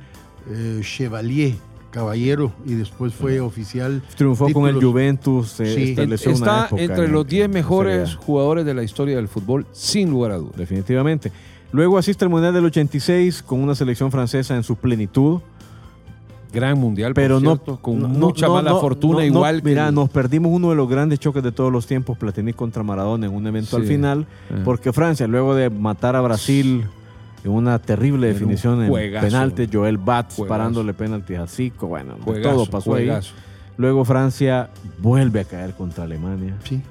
eh, Chevalier, caballero, y después fue oficial. Triunfó con el. Juventus, eh, Sí. estableció una está época entre en- los 10 en mejores jugadores de la historia del fútbol, sin lugar a dudas. Definitivamente. Luego asiste al Mundial del 86 con una selección francesa en su plenitud. Gran mundial, por pero no cierto, con no- mucha no- mala no- fortuna, no- no, igual que Mira, nos perdimos uno de los grandes choques de todos los tiempos, Platini contra Maradona en un evento al final, Ah. porque Francia, luego de matar a Brasil en una terrible Era un definición en penalti, Joel Batz Juegazo. parándole penalti a Zico, bueno, Juegazo, todo pasó juegazo. ahí. Luego Francia vuelve a caer contra Alemania. Sí.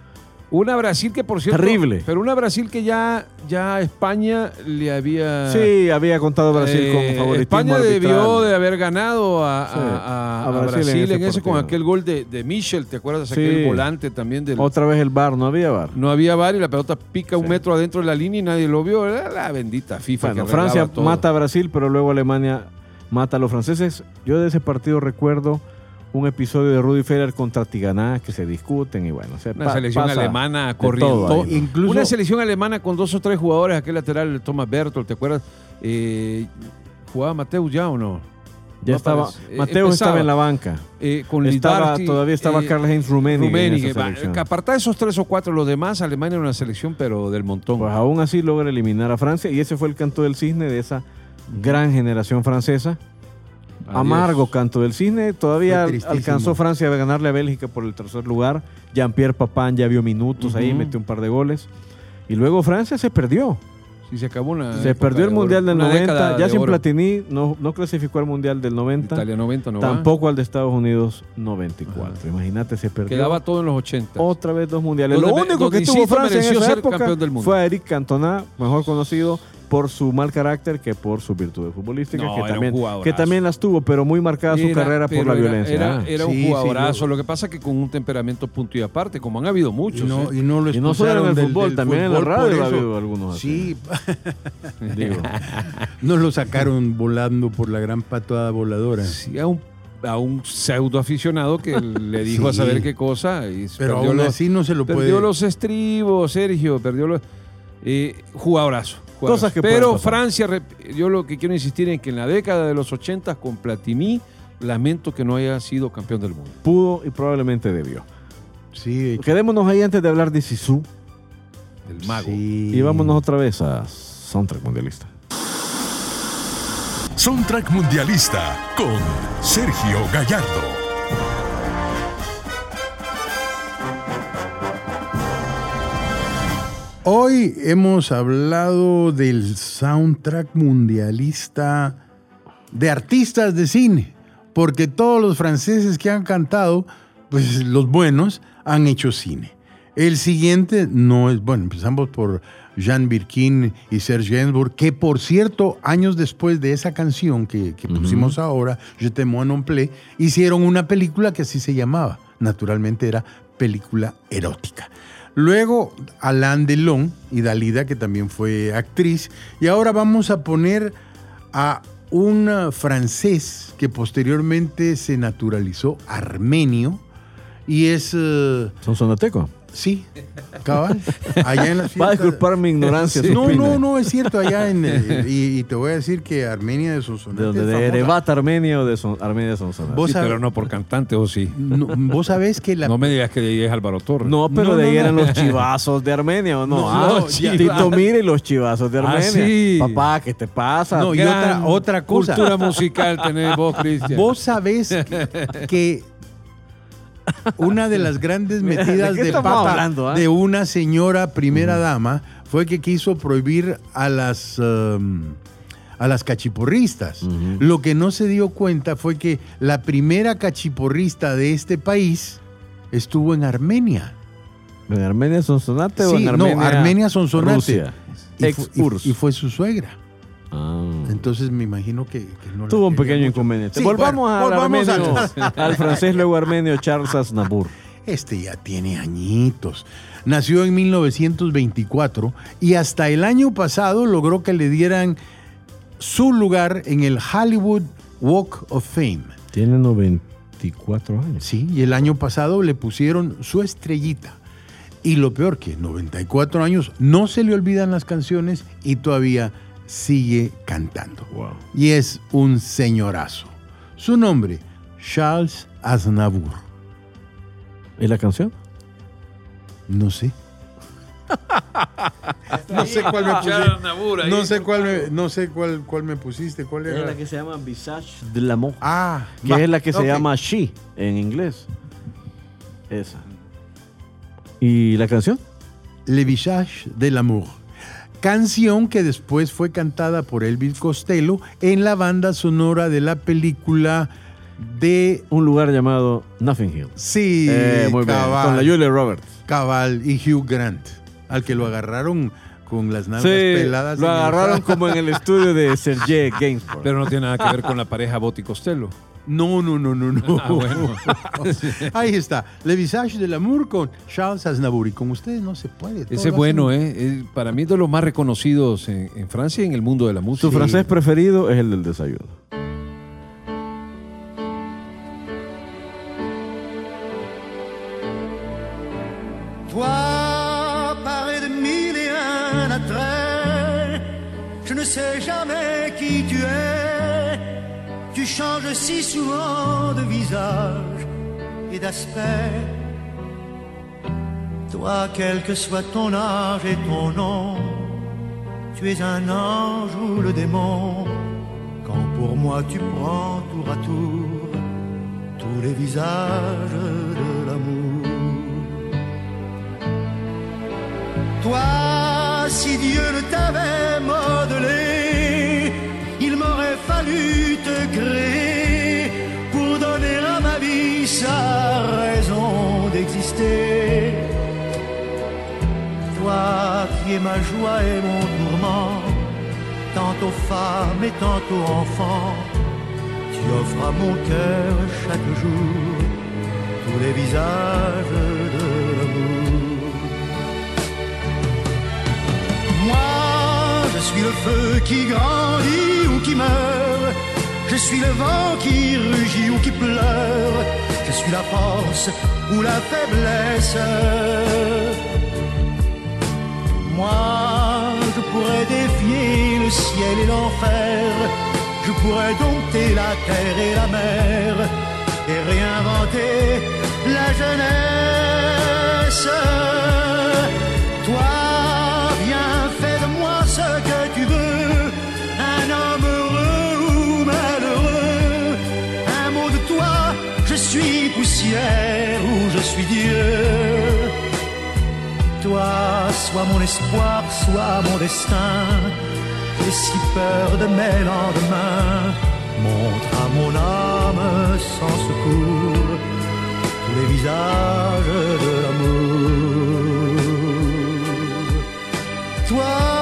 Una Brasil que, por cierto. Terrible. Pero una Brasil que ya, ya España le había. Sí, había contado Brasil Eh, con favoritismo España arbitral. debió de haber ganado a, Sí, a- a- a a Brasil Brasil, en ese en ese con aquel gol de, de Michel, ¿te acuerdas? Sí. Aquel volante también del. Otra vez el bar, no había bar. No había VAR y la pelota pica un metro adentro de la línea y nadie lo vio. Era la bendita FIFA. Bueno, que Francia todo. mata a Brasil, pero luego Alemania mata a los franceses. Yo de ese partido recuerdo un episodio de Rudy Federer contra Tiganá que se discuten y bueno, se Una pa- selección alemana corriendo. Incluso Una selección alemana con dos o tres jugadores, aquel lateral, Thomas Bertol, ¿te acuerdas? Eh, ¿Jugaba Mateus ya o no? Ya No estaba. Eh, empezaba. estaba en la banca. Eh, con Estaba, Lidarti, todavía estaba eh, esa va, selección. que apartar esos tres o cuatro, los demás, Alemania era una selección, pero del montón. Pues aún así logra eliminar a Francia y ese fue el canto del cisne de esa gran generación francesa. Adiós. Amargo canto del cisne. Todavía alcanzó Francia a ganarle a Bélgica por el tercer lugar. Jean-Pierre Papin ya vio minutos ahí, Ujú. metió un par de goles. Y luego Francia se perdió. Sí, se acabó una. Se época perdió el de Mundial del una 90. década Ya de sin oro. Platini no, no clasificó al Mundial del 90. Italia 90 no va. tampoco al de Estados Unidos 94. Imagínate, se perdió. Quedaba todo en los 80. Otra vez dos mundiales. Donde Lo único que tuvo Francia en mereció esa ser época campeón del mundo. fue a Eric Cantona, mejor conocido por su mal carácter que por sus virtudes futbolísticas, No, que, también, que también las tuvo, pero muy marcada su Era- carrera por la era- violencia. Era, Ah. era un Sí, sí, jugadorazo. lo- Lo que pasa que con un temperamento punto y aparte, como han habido muchos. y no, ¿eh? y no lo Y no solo en el del- fútbol, del también en la radio ha habido algunos así. Sí, Digo, no lo sacaron volando por la gran patada voladora. Sí, a un, a un pseudo aficionado que le dijo a Sí. saber qué cosa. Y Pero perdió aún los- así no se lo perdió puede. los estribos, Sergio, perdió los. Eh, jugadorazo. Cosas que Pero pasar. Francia, yo lo que quiero insistir en que en la década de los 80 con Platini, lamento que no haya sido campeón del mundo. pudo y probablemente debió. Sí, Quedémonos ahí antes de hablar de Sisu El mago. sí. y vámonos otra vez a Soundtrack Mundialista. Soundtrack Mundialista con Sergio Gallardo. Hoy hemos hablado del soundtrack mundialista de artistas de cine, porque todos los franceses que han cantado, pues los buenos, han hecho cine. El siguiente no es, bueno, empezamos por Jean Birkin y Serge Gainsbourg, que por cierto, años después de esa canción que, que pusimos ahora, Je te non plus, hicieron una película que así se llamaba. Naturalmente era película erótica. Luego Alain Delon y Dalida, que también fue actriz. Y ahora vamos a poner a un francés que posteriormente se naturalizó armenio y es... uh, Son sonateco. Sí, cabal. Allá en las Va a disculpar mi ignorancia. No, no, no, es cierto. Allá en... eh, y, y te voy a decir que Armenia de Sonsonate De de Armenia o de Son- Armenia de Sonsonate. Vos Sí, pero no por cantante, o sí. No, vos sabés que la No me digas que de ahí es Álvaro Torres. No, pero No, de ahí no. eran los chivazos de Armenia, ¿o no? No, ah, Tito y los chivazos de Ah, Armenia. sí. Papá, ¿qué te pasa? No, y otra- otra cosa. Cultura musical tenés vos, Cristian. Vos sabés que una de las grandes metidas ¿de de, pata hablando, ah? de una señora primera dama fue que quiso prohibir a las um, a las cachiporristas. Lo que no se dio cuenta fue que la primera cachiporrista de este país estuvo en Armenia. ¿En Armenia Sonsonate o Sí, en Armenia? no, Armenia Sonsonate. Rusia. Y, Ex fu- y- y fue su suegra. Ah. Entonces me imagino que, que no Tuvo un pequeño mucho. inconveniente. Sí, Volvamos bueno, al volvamos armenio, al- al francés luego armenio Charles Aznavour. Este ya tiene añitos. Nació en 1924 y hasta el año pasado logró que le dieran su lugar en el Hollywood Walk of Fame. Tiene 94 años. Sí, y el año pasado le pusieron su estrellita. Y lo peor que 94 años no se le olvidan las canciones y todavía sigue cantando. Wow. Y es un señorazo. Su nombre, Charles Aznavour. ¿Y la canción? No sé. no sé cuál me pusiste. No sé cuál me, no sé cuál, cuál me pusiste. ¿Cuál Es era? la que se llama Visage de l'amour. Ah, que es la que se llama She en inglés. Esa. ¿Y la canción? Le Visage de l'amour. Canción que después fue cantada por Elvis Costello en la banda sonora de la película de Un lugar llamado Nothing Hill. Sí, Eh, muy bien. Con la Julia Roberts. Cabal y Hugh Grant, al que lo agarraron con las nalgas Sí, peladas. lo el- agarraron como en el estudio de Serge Gainsbourg. Pero no tiene nada que ver con la pareja Botti Costello. No, no, no, no, no. Ah, bueno. Ahí está, Le Visage de l'amour con Charles Aznavour. Y con ustedes no se puede. todo Ese es lo bueno, ¿eh? Es- Para mí es de los más reconocidos en, en Francia y en el mundo de la música. Su francés preferido es el del desayuno. Toi, paré de mille et un attraits, je ne sais jamais qui tu es. Changes si souvent de visage et d'aspect. Toi, quel que soit ton âge et ton nom, tu es un ange ou le démon. Quand pour moi tu prends tour à tour tous les visages de l'amour. Toi, si Dieu ne t'avait modelé, il m'aurait fallu sa raison d'exister. Toi qui es ma joie et mon tourment, tantôt femme et tantôt enfant, tu offres à mon cœur chaque jour tous les visages de l'amour. Moi, je suis le feu qui grandit ou qui meurt. Je suis le vent qui rugit ou qui pleure. Suis la force ou la faiblesse. Moi, je pourrais défier le ciel et l'enfer. Je pourrais dompter la terre et la mer et réinventer la jeunesse. Suis Dieu. Toi, sois mon espoir, sois mon destin. J'ai si peur de mes lendemains. Montre à mon âme sans secours les visages de l'amour. Toi,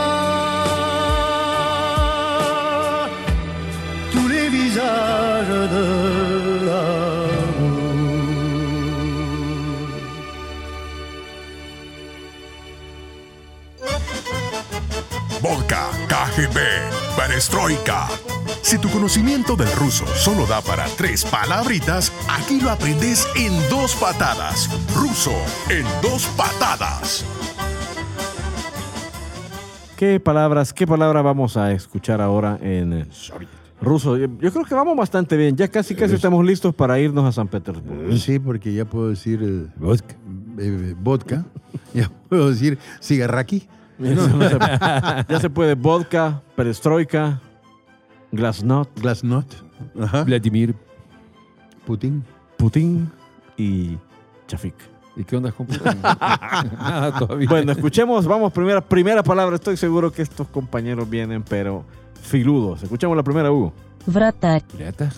KGB, Perestroika. Si tu conocimiento del ruso solo da para tres palabritas, aquí lo aprendes en dos patadas. Ruso en dos patadas. ¿Qué palabras, qué palabra vamos a escuchar ahora en eh, ruso? Yo creo que vamos bastante bien. Ya casi casi estamos listos para irnos a San Petersburgo. Sí, porque ya puedo decir eh, Vodka. eh, vodka, ya puedo decir cigarraki. Ya se puede vodka, perestroika, glasnost, Glasnost. Vladimir Putin. Putin y Chafik. ¿Y qué onda, compadre? Nada. Bueno, escuchemos, vamos, primera, primera palabra. Estoy seguro que estos compañeros vienen, pero filudos. Escuchemos la primera, Hugo. Vratar. ¿Pirata?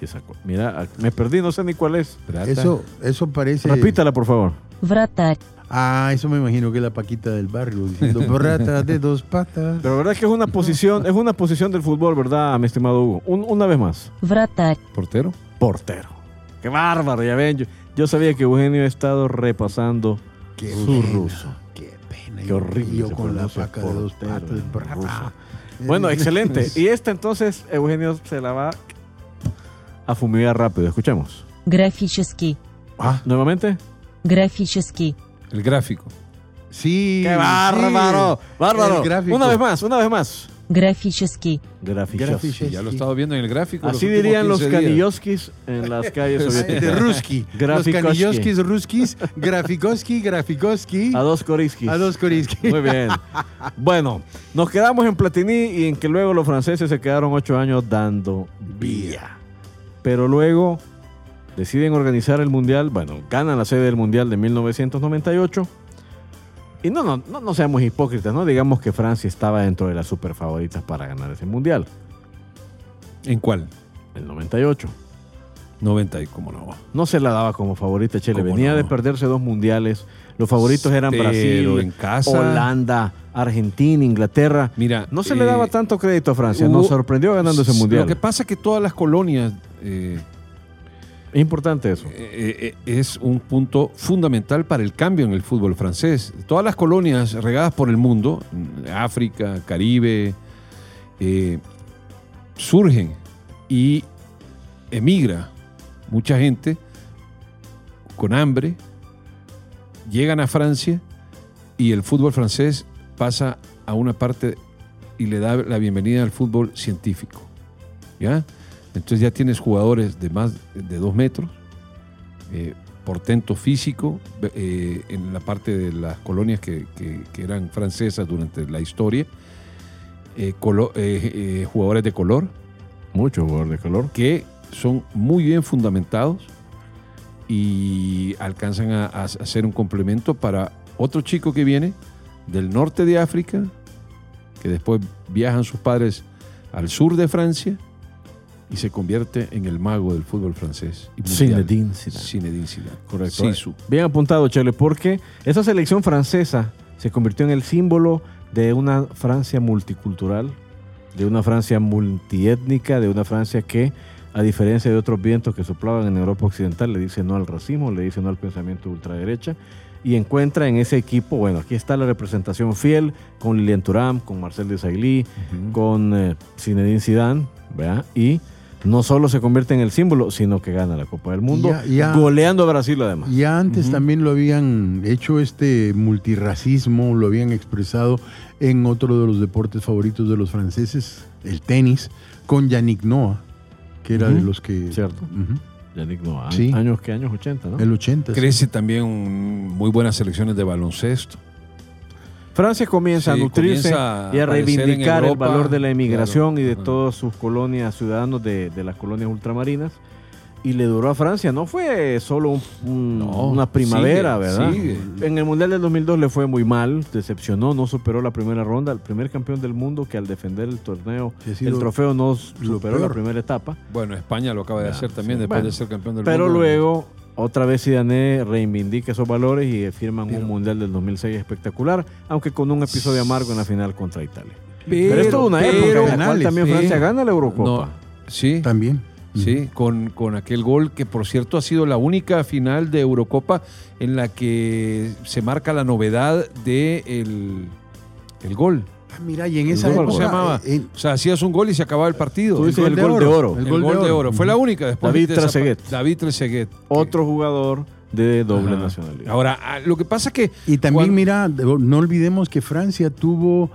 Esa co- Mira, me perdí, no sé ni cuál es. Eso, eso parece. Repítala, por favor. Vratar. Ah, eso me imagino que es la Paquita del barrio, diciendo rata de dos patas. Pero la verdad es que es una posición, es una posición del fútbol, ¿verdad, mi estimado Hugo? Un, una vez más. Brata. ¿Portero? Portero. Qué bárbaro, ya ven. Yo, sabía que Eugenio ha estado repasando su ruso. Qué pena. Qué horrible. Con la paca de dos patas. Ruso. Bueno, excelente. Y esta entonces, Eugenio se la va a fumigar rápido. Escuchemos. Graficheski. Ah, nuevamente. Graficheski. El gráfico. Sí. ¡Qué bárbaro! ¡Bárbaro! Una vez más, una vez más. Graficheski. Graficheski. Ya lo he viendo en el gráfico. Así dirían los canilloskis en las calles soviéticas. Ruski. los canilloskis, Ruskis, Grafikoski, Grafikoski. A dos Koriskis. A dos Koriskis. Muy bien. bueno, nos quedamos en Platini y en que luego los franceses se quedaron ocho años dando vía. Pero luego deciden organizar el Mundial, bueno, ganan la sede del Mundial de 1998. Y no, no, no, no seamos hipócritas, ¿no? Digamos que Francia estaba dentro de las super favoritas para ganar ese Mundial, ¿En cuál? el 98. 90 y cómo no. No se la daba como favorita Chile. ¿Cómo Venía no? de perderse dos mundiales. Los favoritos eran Pero Brasil, en casa- Holanda, Argentina, Inglaterra. Mira, No se le eh, daba tanto crédito a Francia. hubo- Nos sorprendió ganando ese mundial. Lo que pasa es que todas las colonias eh, es importante eso. eh, eh, es un punto fundamental para el cambio en el fútbol francés. Todas las colonias regadas por el mundo, África, Caribe, eh, surgen y emigra mucha gente con hambre, llegan a Francia y el fútbol francés pasa a una parte y le da la bienvenida al fútbol científico. ¿Ya? Entonces ya tienes jugadores de más de dos metros, eh, portento físico, eh, en la parte de las colonias que, que- que eran francesas durante la historia, eh, colo- eh, jugadores de color Mucho jugador de color. que son muy bien fundamentados y alcanzan a, a hacer un complemento para otro chico que viene del norte de África, que después viajan sus padres al sur de Francia y se convierte en el mago del fútbol francés. Zinedine Zidane. Zinedine Zidane. Correcto. Bien apuntado, Chele, porque esa selección francesa se convirtió en el símbolo de una Francia multicultural, de una Francia multiétnica, de una Francia que, a diferencia de otros vientos que soplaban en Europa Occidental, le dice no al racismo, le dice no al pensamiento de ultraderecha, y encuentra en ese equipo, bueno, aquí está la representación fiel con Lilian Thuram, con Marcel Desailly, con eh, Zinedine Zidane, ¿verdad? Y no solo se convierte en el símbolo, sino que gana la Copa del Mundo, Ya- ya- goleando a Brasil además. Ya antes también lo habían hecho este multirracismo, lo habían expresado en otro de los deportes favoritos de los franceses, el tenis, con Yannick Noah, que era de los que... Cierto. Yannick Noah, Sí. años que años 80, ¿no? El 80. sí. Crece también un- muy buenas selecciones de baloncesto. Francia comienza a nutrirse comienza y a reivindicar el valor de la inmigración claro. y de todas sus colonias, ciudadanos de, de las colonias ultramarinas. y le duró a Francia. No fue solo un- un- No, una primavera, sigue, ¿verdad? sigue. En el Mundial del 2002 le fue muy mal, decepcionó, no superó la primera ronda. El primer campeón del mundo que al defender el torneo, el trofeo no superó la primera etapa. Bueno, España lo acaba de hacer también después Bueno, de ser campeón del Pero mundo. luego, otra vez Zidane reivindica esos valores y firman Pero- un Mundial del 2006 espectacular, aunque con un episodio amargo en la final contra Italia. Pero, Pero, es toda una época en la cual penales, también sí. Francia gana la Eurocopa. No, sí, También. sí, con, con aquel gol que por cierto ha sido la única final de Eurocopa en la que se marca la novedad de el, el gol. Ah, mira, y en esa época. ¿Cómo se llamaba? eh, O sea, hacías un gol y se acababa el partido. Tú El gol el de gol de oro. El, gol, de oro. Fue la única después David de Trezeguet. David Trezeguet. Otro jugador de doble Ajá. nacionalidad. Ahora, ah, lo que pasa que... Y también, cuando- mira, no olvidemos que Francia tuvo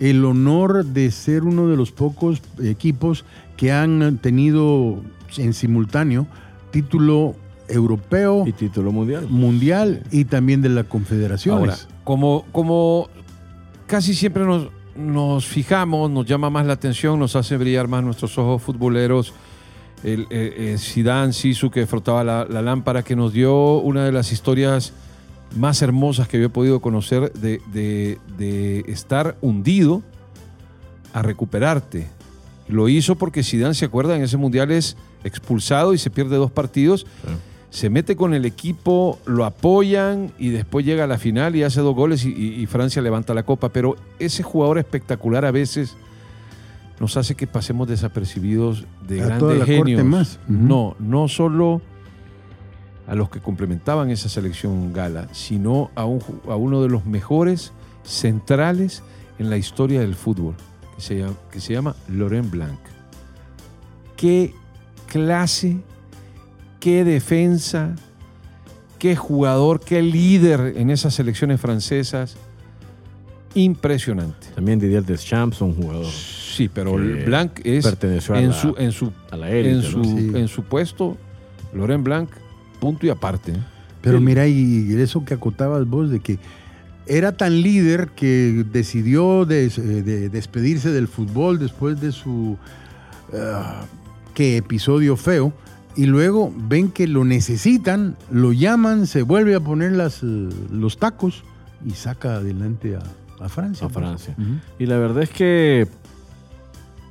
el honor de ser uno de los pocos equipos que han tenido en simultáneo título europeo, y título mundial. mundial y también de la Confederaciones. Ahora, como, como casi siempre nos, nos fijamos, nos llama más la atención, nos hace brillar más nuestros ojos futboleros. El eh, eh, Zidane, Sisu, que frotaba la, lámpara, que nos dio una de las historias más hermosas que yo he podido conocer de, estar hundido a recuperarte. Lo hizo porque Zidane, se acuerda, en ese mundial es expulsado y se pierde dos partidos. Se mete con el equipo, lo apoyan y después llega a la final y hace dos goles y, y- y Francia levanta la copa. Pero ese jugador espectacular a veces nos hace que pasemos desapercibidos de A grandes genios. más. No, no solo a los que complementaban esa selección gala, sino a, un a uno de los mejores centrales en la historia del fútbol, que se llama, que se llama Laurent Blanc. Qué clase, qué defensa, qué jugador, qué líder en esas selecciones francesas. Impresionante. También Didier Deschamps, un jugador Sí, pero Blanc es perteneció a en la, su, en su a la élite, en ¿no? su, Sí. en su puesto, Laurent Blanc, punto y aparte. Pero Sí. mira, y eso que acotabas vos de que era tan líder que decidió des- eh, de despedirse del fútbol después de su que episodio feo y luego ven que lo necesitan, lo llaman, se vuelve a poner las, eh, los tacos y saca adelante a, a Francia. A Francia. Y la verdad es que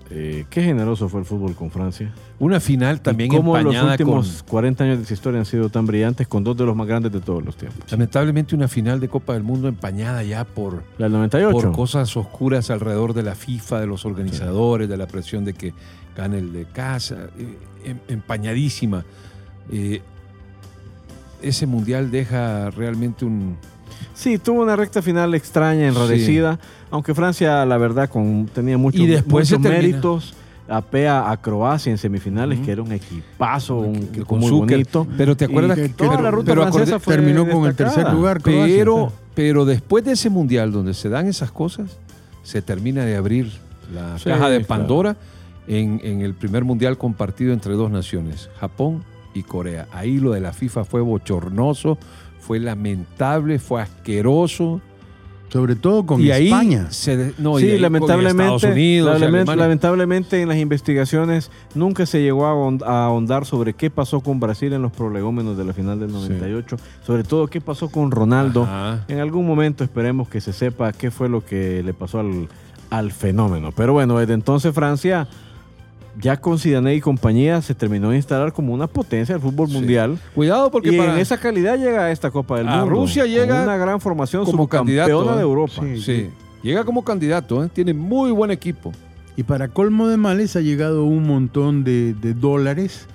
eh, qué generoso fue el fútbol con Francia. Una final también y cómo los empañada últimos con... 40 años de su historia han sido tan brillantes con dos de los más grandes de todos los tiempos. Lamentablemente una final de Copa del Mundo empañada ya por, La del 98. por cosas oscuras alrededor de la FIFA, de los organizadores, de la presión de que gane el de casa, eh, em- empañadísima. Eh, ese mundial deja realmente un... Sí, tuvo una recta final extraña, enrarecida, aunque Francia, la verdad, con, tenía muchos, Y después muchos méritos. Apea a Croacia en semifinales, que era un equipazo, un equipo con muy Zucker. bonito. Pero te acuerdas Y que... toda pero- la ruta pero acordé- fue Terminó con el tercer lugar. Croacia, Pero, pero después de ese mundial donde se dan esas cosas, se termina de abrir la Sí, caja de claro. En, en el primer mundial compartido entre dos naciones, Japón y Corea. Ahí lo de la FIFA fue bochornoso, fue lamentable, fue asqueroso. Sobre todo con y ahí España. se no, y sí, lamentablemente, Estados Unidos, y lamentablemente, en las investigaciones nunca se llegó a ahond- a ahondar sobre qué pasó con Brasil en los prolegómenos de la final del 98, sobre todo qué pasó con Ronaldo. Ajá. En algún momento esperemos que se sepa qué fue lo que le pasó al, al fenómeno. Pero bueno, desde entonces Francia, ya con Zidane y compañía, se terminó de instalar como una potencia del fútbol Sí. mundial. Cuidado porque y para en esa calidad llega a esta Copa del A Mundo. Rusia llega con una gran formación como candidato, de ¿eh? Europa. Sí. sí, llega como candidato, ¿eh? tiene muy buen equipo. Y para colmo de males ha llegado un montón de, de dólares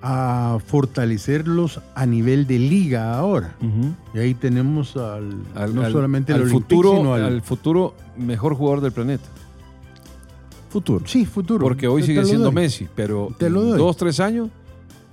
a fortalecerlos a nivel de liga ahora. Y ahí tenemos al, Al, no al- solamente al el futuro, sino al, al futuro mejor jugador del planeta. Futuro. sí, futuro. Porque hoy Te sigue siendo doy. Messi, pero Te lo doy. dos, tres años.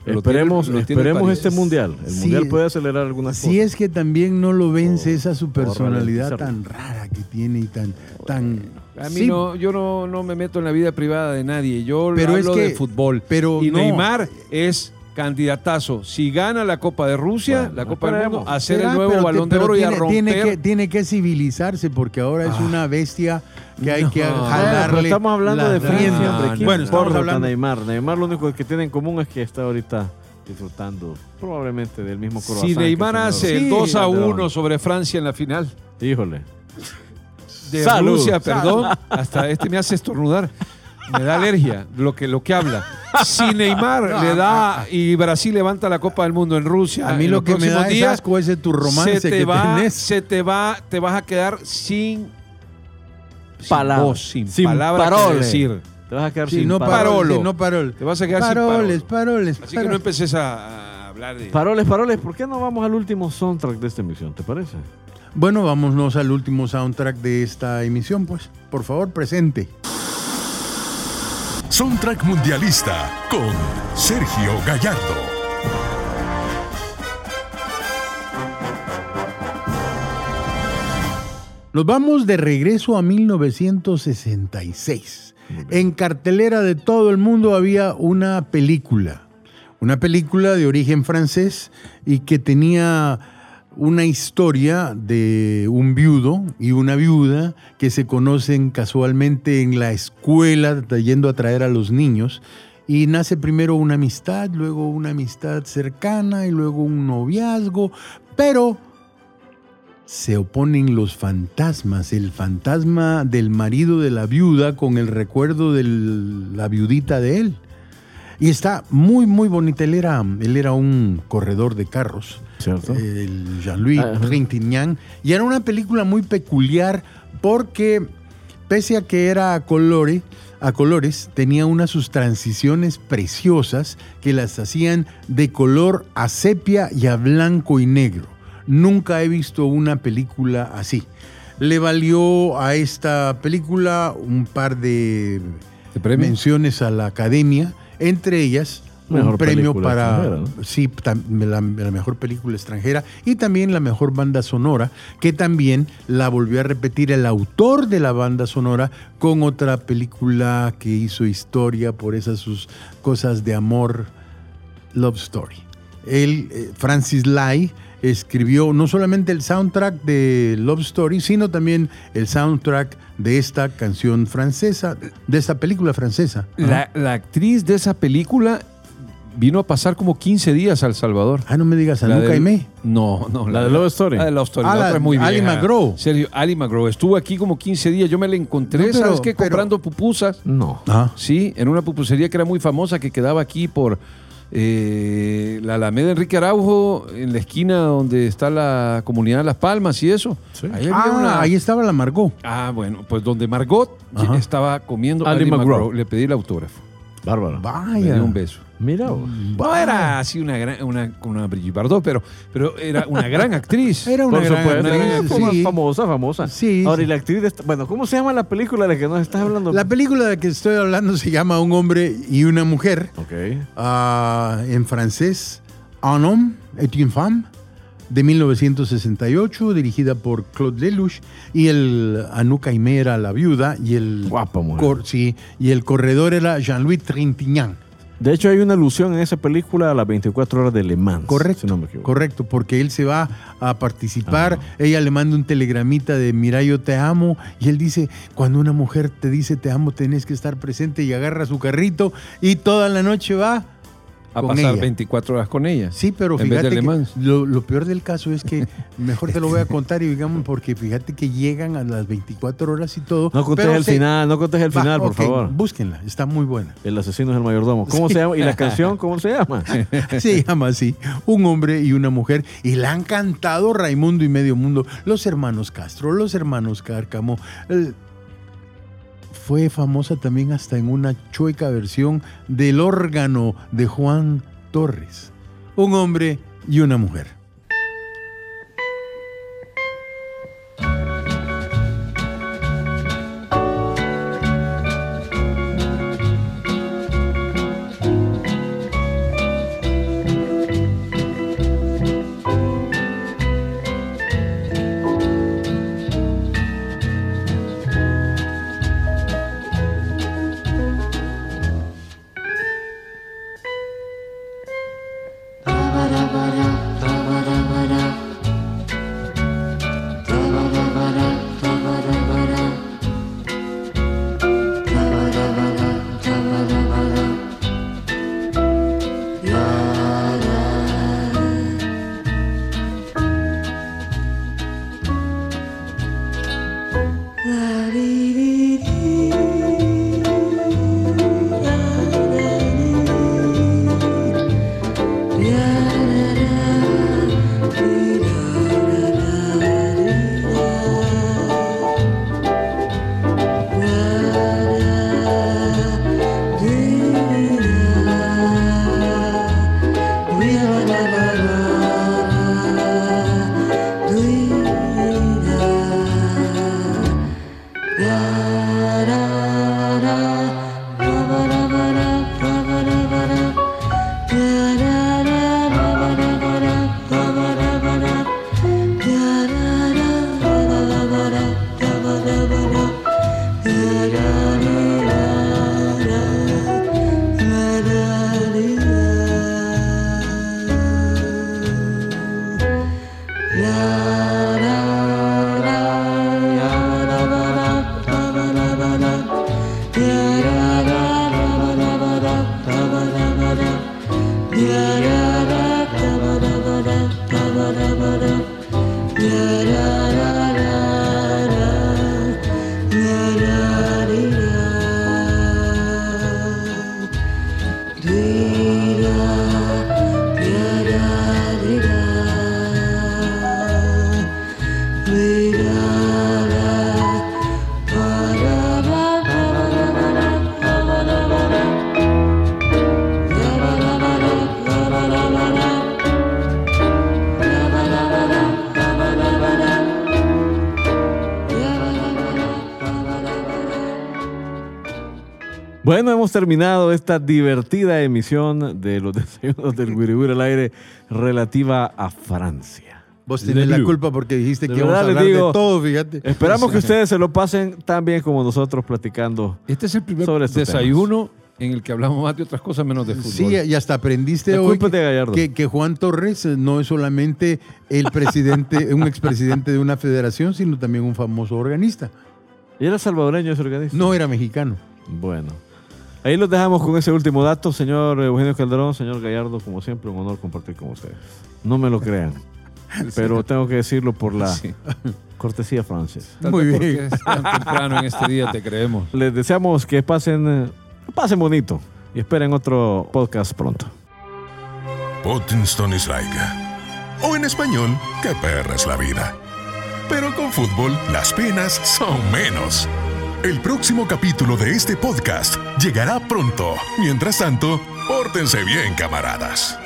lo Esperemos, tiene- lo tiene esperemos este mundial. El Sí. mundial puede acelerar algunas Si cosas. es que también no lo vence O- esa su personalidad tan rara que tiene y tan... tan A mí Sí, no, yo no, no me meto en la vida privada de nadie. Yo Pero es hablo que- de fútbol. pero y no. Neymar es candidatazo. Si gana la Copa de Rusia, Bueno, la Copa del Mundo, a hacer el nuevo te- balón de oro y a tiene, romper. tiene que, tiene que civilizarse porque ahora es Ah. una bestia que hay No. que jalarle pero estamos hablando de Francia, hombre. ¿Quién Bueno, estamos hablando... Neymar. Neymar lo único que tiene en común es que está ahorita disfrutando probablemente del mismo croissant. Si Neymar hace Sí, 2 a Calderón. 1 sobre Francia en la final Híjole. de Salud. Rusia, perdón, hasta este me hace estornudar. Me da alergia lo que, lo que habla. Si Neymar le da y Brasil levanta la Copa del Mundo en Rusia, A mí lo que me da es días, asco ese tu romance se te que va, tenés. se te va, te vas a quedar sin Palabras. voz, sin, Sin palabras que decir. Te vas a quedar Sí, sin no paroles. Parolo. paroles, sí, no paroles. Te vas a quedar sin Paroles, parole. paroles, Así que no paroles. empeces a hablar de. Paroles, paroles, ¿por qué no vamos al último soundtrack de esta emisión? ¿Te parece? Bueno, vámonos al último soundtrack de esta emisión, pues. Por favor, presente. Soundtrack Mundialista con Sergio Gallardo. Nos vamos de regreso a 1966. En cartelera de todo el mundo había una película, una película de origen francés y que tenía una historia de un viudo y una viuda que se conocen casualmente en la escuela yendo a traer a los niños y nace primero una amistad, luego una amistad cercana y luego un noviazgo, pero se oponen los fantasmas, el fantasma del marido de la viuda con el recuerdo de la viudita de él. Y está muy, muy bonita. Él era, él era un corredor de carros, ¿Cierto? el Jean-Louis. Trintignant. Y era una película muy peculiar porque, pese a que era a colores, a colores, tenía unas sus transiciones preciosas que las hacían de color a sepia y a blanco y negro. Nunca he visto una película así. Le valió a esta película un par de menciones a la academia, entre ellas Mejor un premio para la, la mejor película extranjera y también la mejor banda sonora, que también la volvió a repetir el autor de la banda sonora con otra película que hizo historia por esas sus cosas de amor, Love Story. Él, eh, Francis Lai, escribió no solamente el soundtrack de Love Story, sino también el soundtrack de esta canción francesa, de esta película francesa. La, la actriz de esa película vino a pasar como 15 días a El Salvador. Ah, no me digas, Anuka del- Aimé. No, no. La de Love Story. La de Love Story. Ah, la la- otra es muy Ali vieja. McGraw. Serio, Ali McGraw. Estuvo aquí como 15 días. Yo me la encontré, No, pero- ¿sabes qué? pero- Comprando pupusas. No. Ah, Sí, en una pupusería que era muy famosa que quedaba aquí por eh, la Alameda Enrique Araujo, en la esquina donde está la comunidad de Las Palmas y eso. Sí. Ahí había Ah, una- ahí estaba la Margot. Ah, bueno, pues donde Margot Ajá. estaba comiendo Ali Ali, McGraw. McGraw. Le pedí el autógrafo. Bárbaro. Vaya. dio un beso. Mira vos. No era así una gran, una, una Brigitte Bardot, pero, pero era una gran actriz. Era una Por gran supuesto. actriz, sí. famosa, famosa. Sí, Ahora, sí. y la actriz de esta- Bueno, ¿cómo se llama la película de la que nos estás hablando? La película de que estoy hablando se llama Un hombre y una mujer. Ok. Ah, en francés, Un homme et une femme, de 1968, dirigida por Claude Lelouch, y el Anuka Aimé era la viuda, y el, Guapa mujer. cor- sí, y el corredor era Jean-Louis Trintignant. De hecho, hay una alusión en esa película a las 24 horas de Le Mans. Correcto, Si no me equivoco. correcto, porque él se va a participar, ella le manda un telegramita de mira yo te amo y él dice, cuando una mujer te dice te amo tenés que estar presente y agarra su carrito y toda la noche va a con pasar ella. 24 horas con ella. Sí, pero En vez fíjate que lo, lo peor del caso es que mejor te lo voy a contar y digamos porque fíjate que llegan a las 24 horas y todo. No contés pero el se- final, no contés el Va, final, por favor. Búsquenla, está muy buena. El asesino es el mayordomo. ¿Cómo se llama? ¿Y la canción cómo se llama? Se llama así, un hombre y una mujer. Y la han cantado Raimundo y Medio Mundo, los hermanos Castro, los hermanos Cárcamo. el- fue famosa también hasta en una chueca versión del órgano de Juan Torres. Un hombre y una mujer. Terminado esta divertida emisión de los desayunos del Wiri al aire relativa a Francia. Vos tenés la culpa porque dijiste De que íbamos a verdad les hablar digo, de todo, fíjate. Esperamos que ustedes se lo pasen tan bien como nosotros platicando. Este es el primer Sobre desayuno en el que hablamos más de otras cosas menos de fútbol. Sí, y hasta aprendiste La hoy que, que Juan Torres no es solamente el presidente, un expresidente de una federación, sino también un famoso organista. ¿Y era salvadoreño ese organista? No era mexicano. Bueno. Ahí los dejamos con ese último dato, señor Eugenio Calderón, señor Gallardo, como siempre, un honor compartir con ustedes. No me lo crean, pero tengo que decirlo por la Sí. cortesía Frances. Tal Muy bien. es tan temprano en este día, te creemos. Les deseamos que pasen, pasen bonito y esperen otro podcast pronto. Pottingstone is like. O en español, qué perra es la vida. Pero con fútbol, las penas son menos. El próximo capítulo de este podcast llegará pronto. Mientras tanto, pórtense bien, camaradas.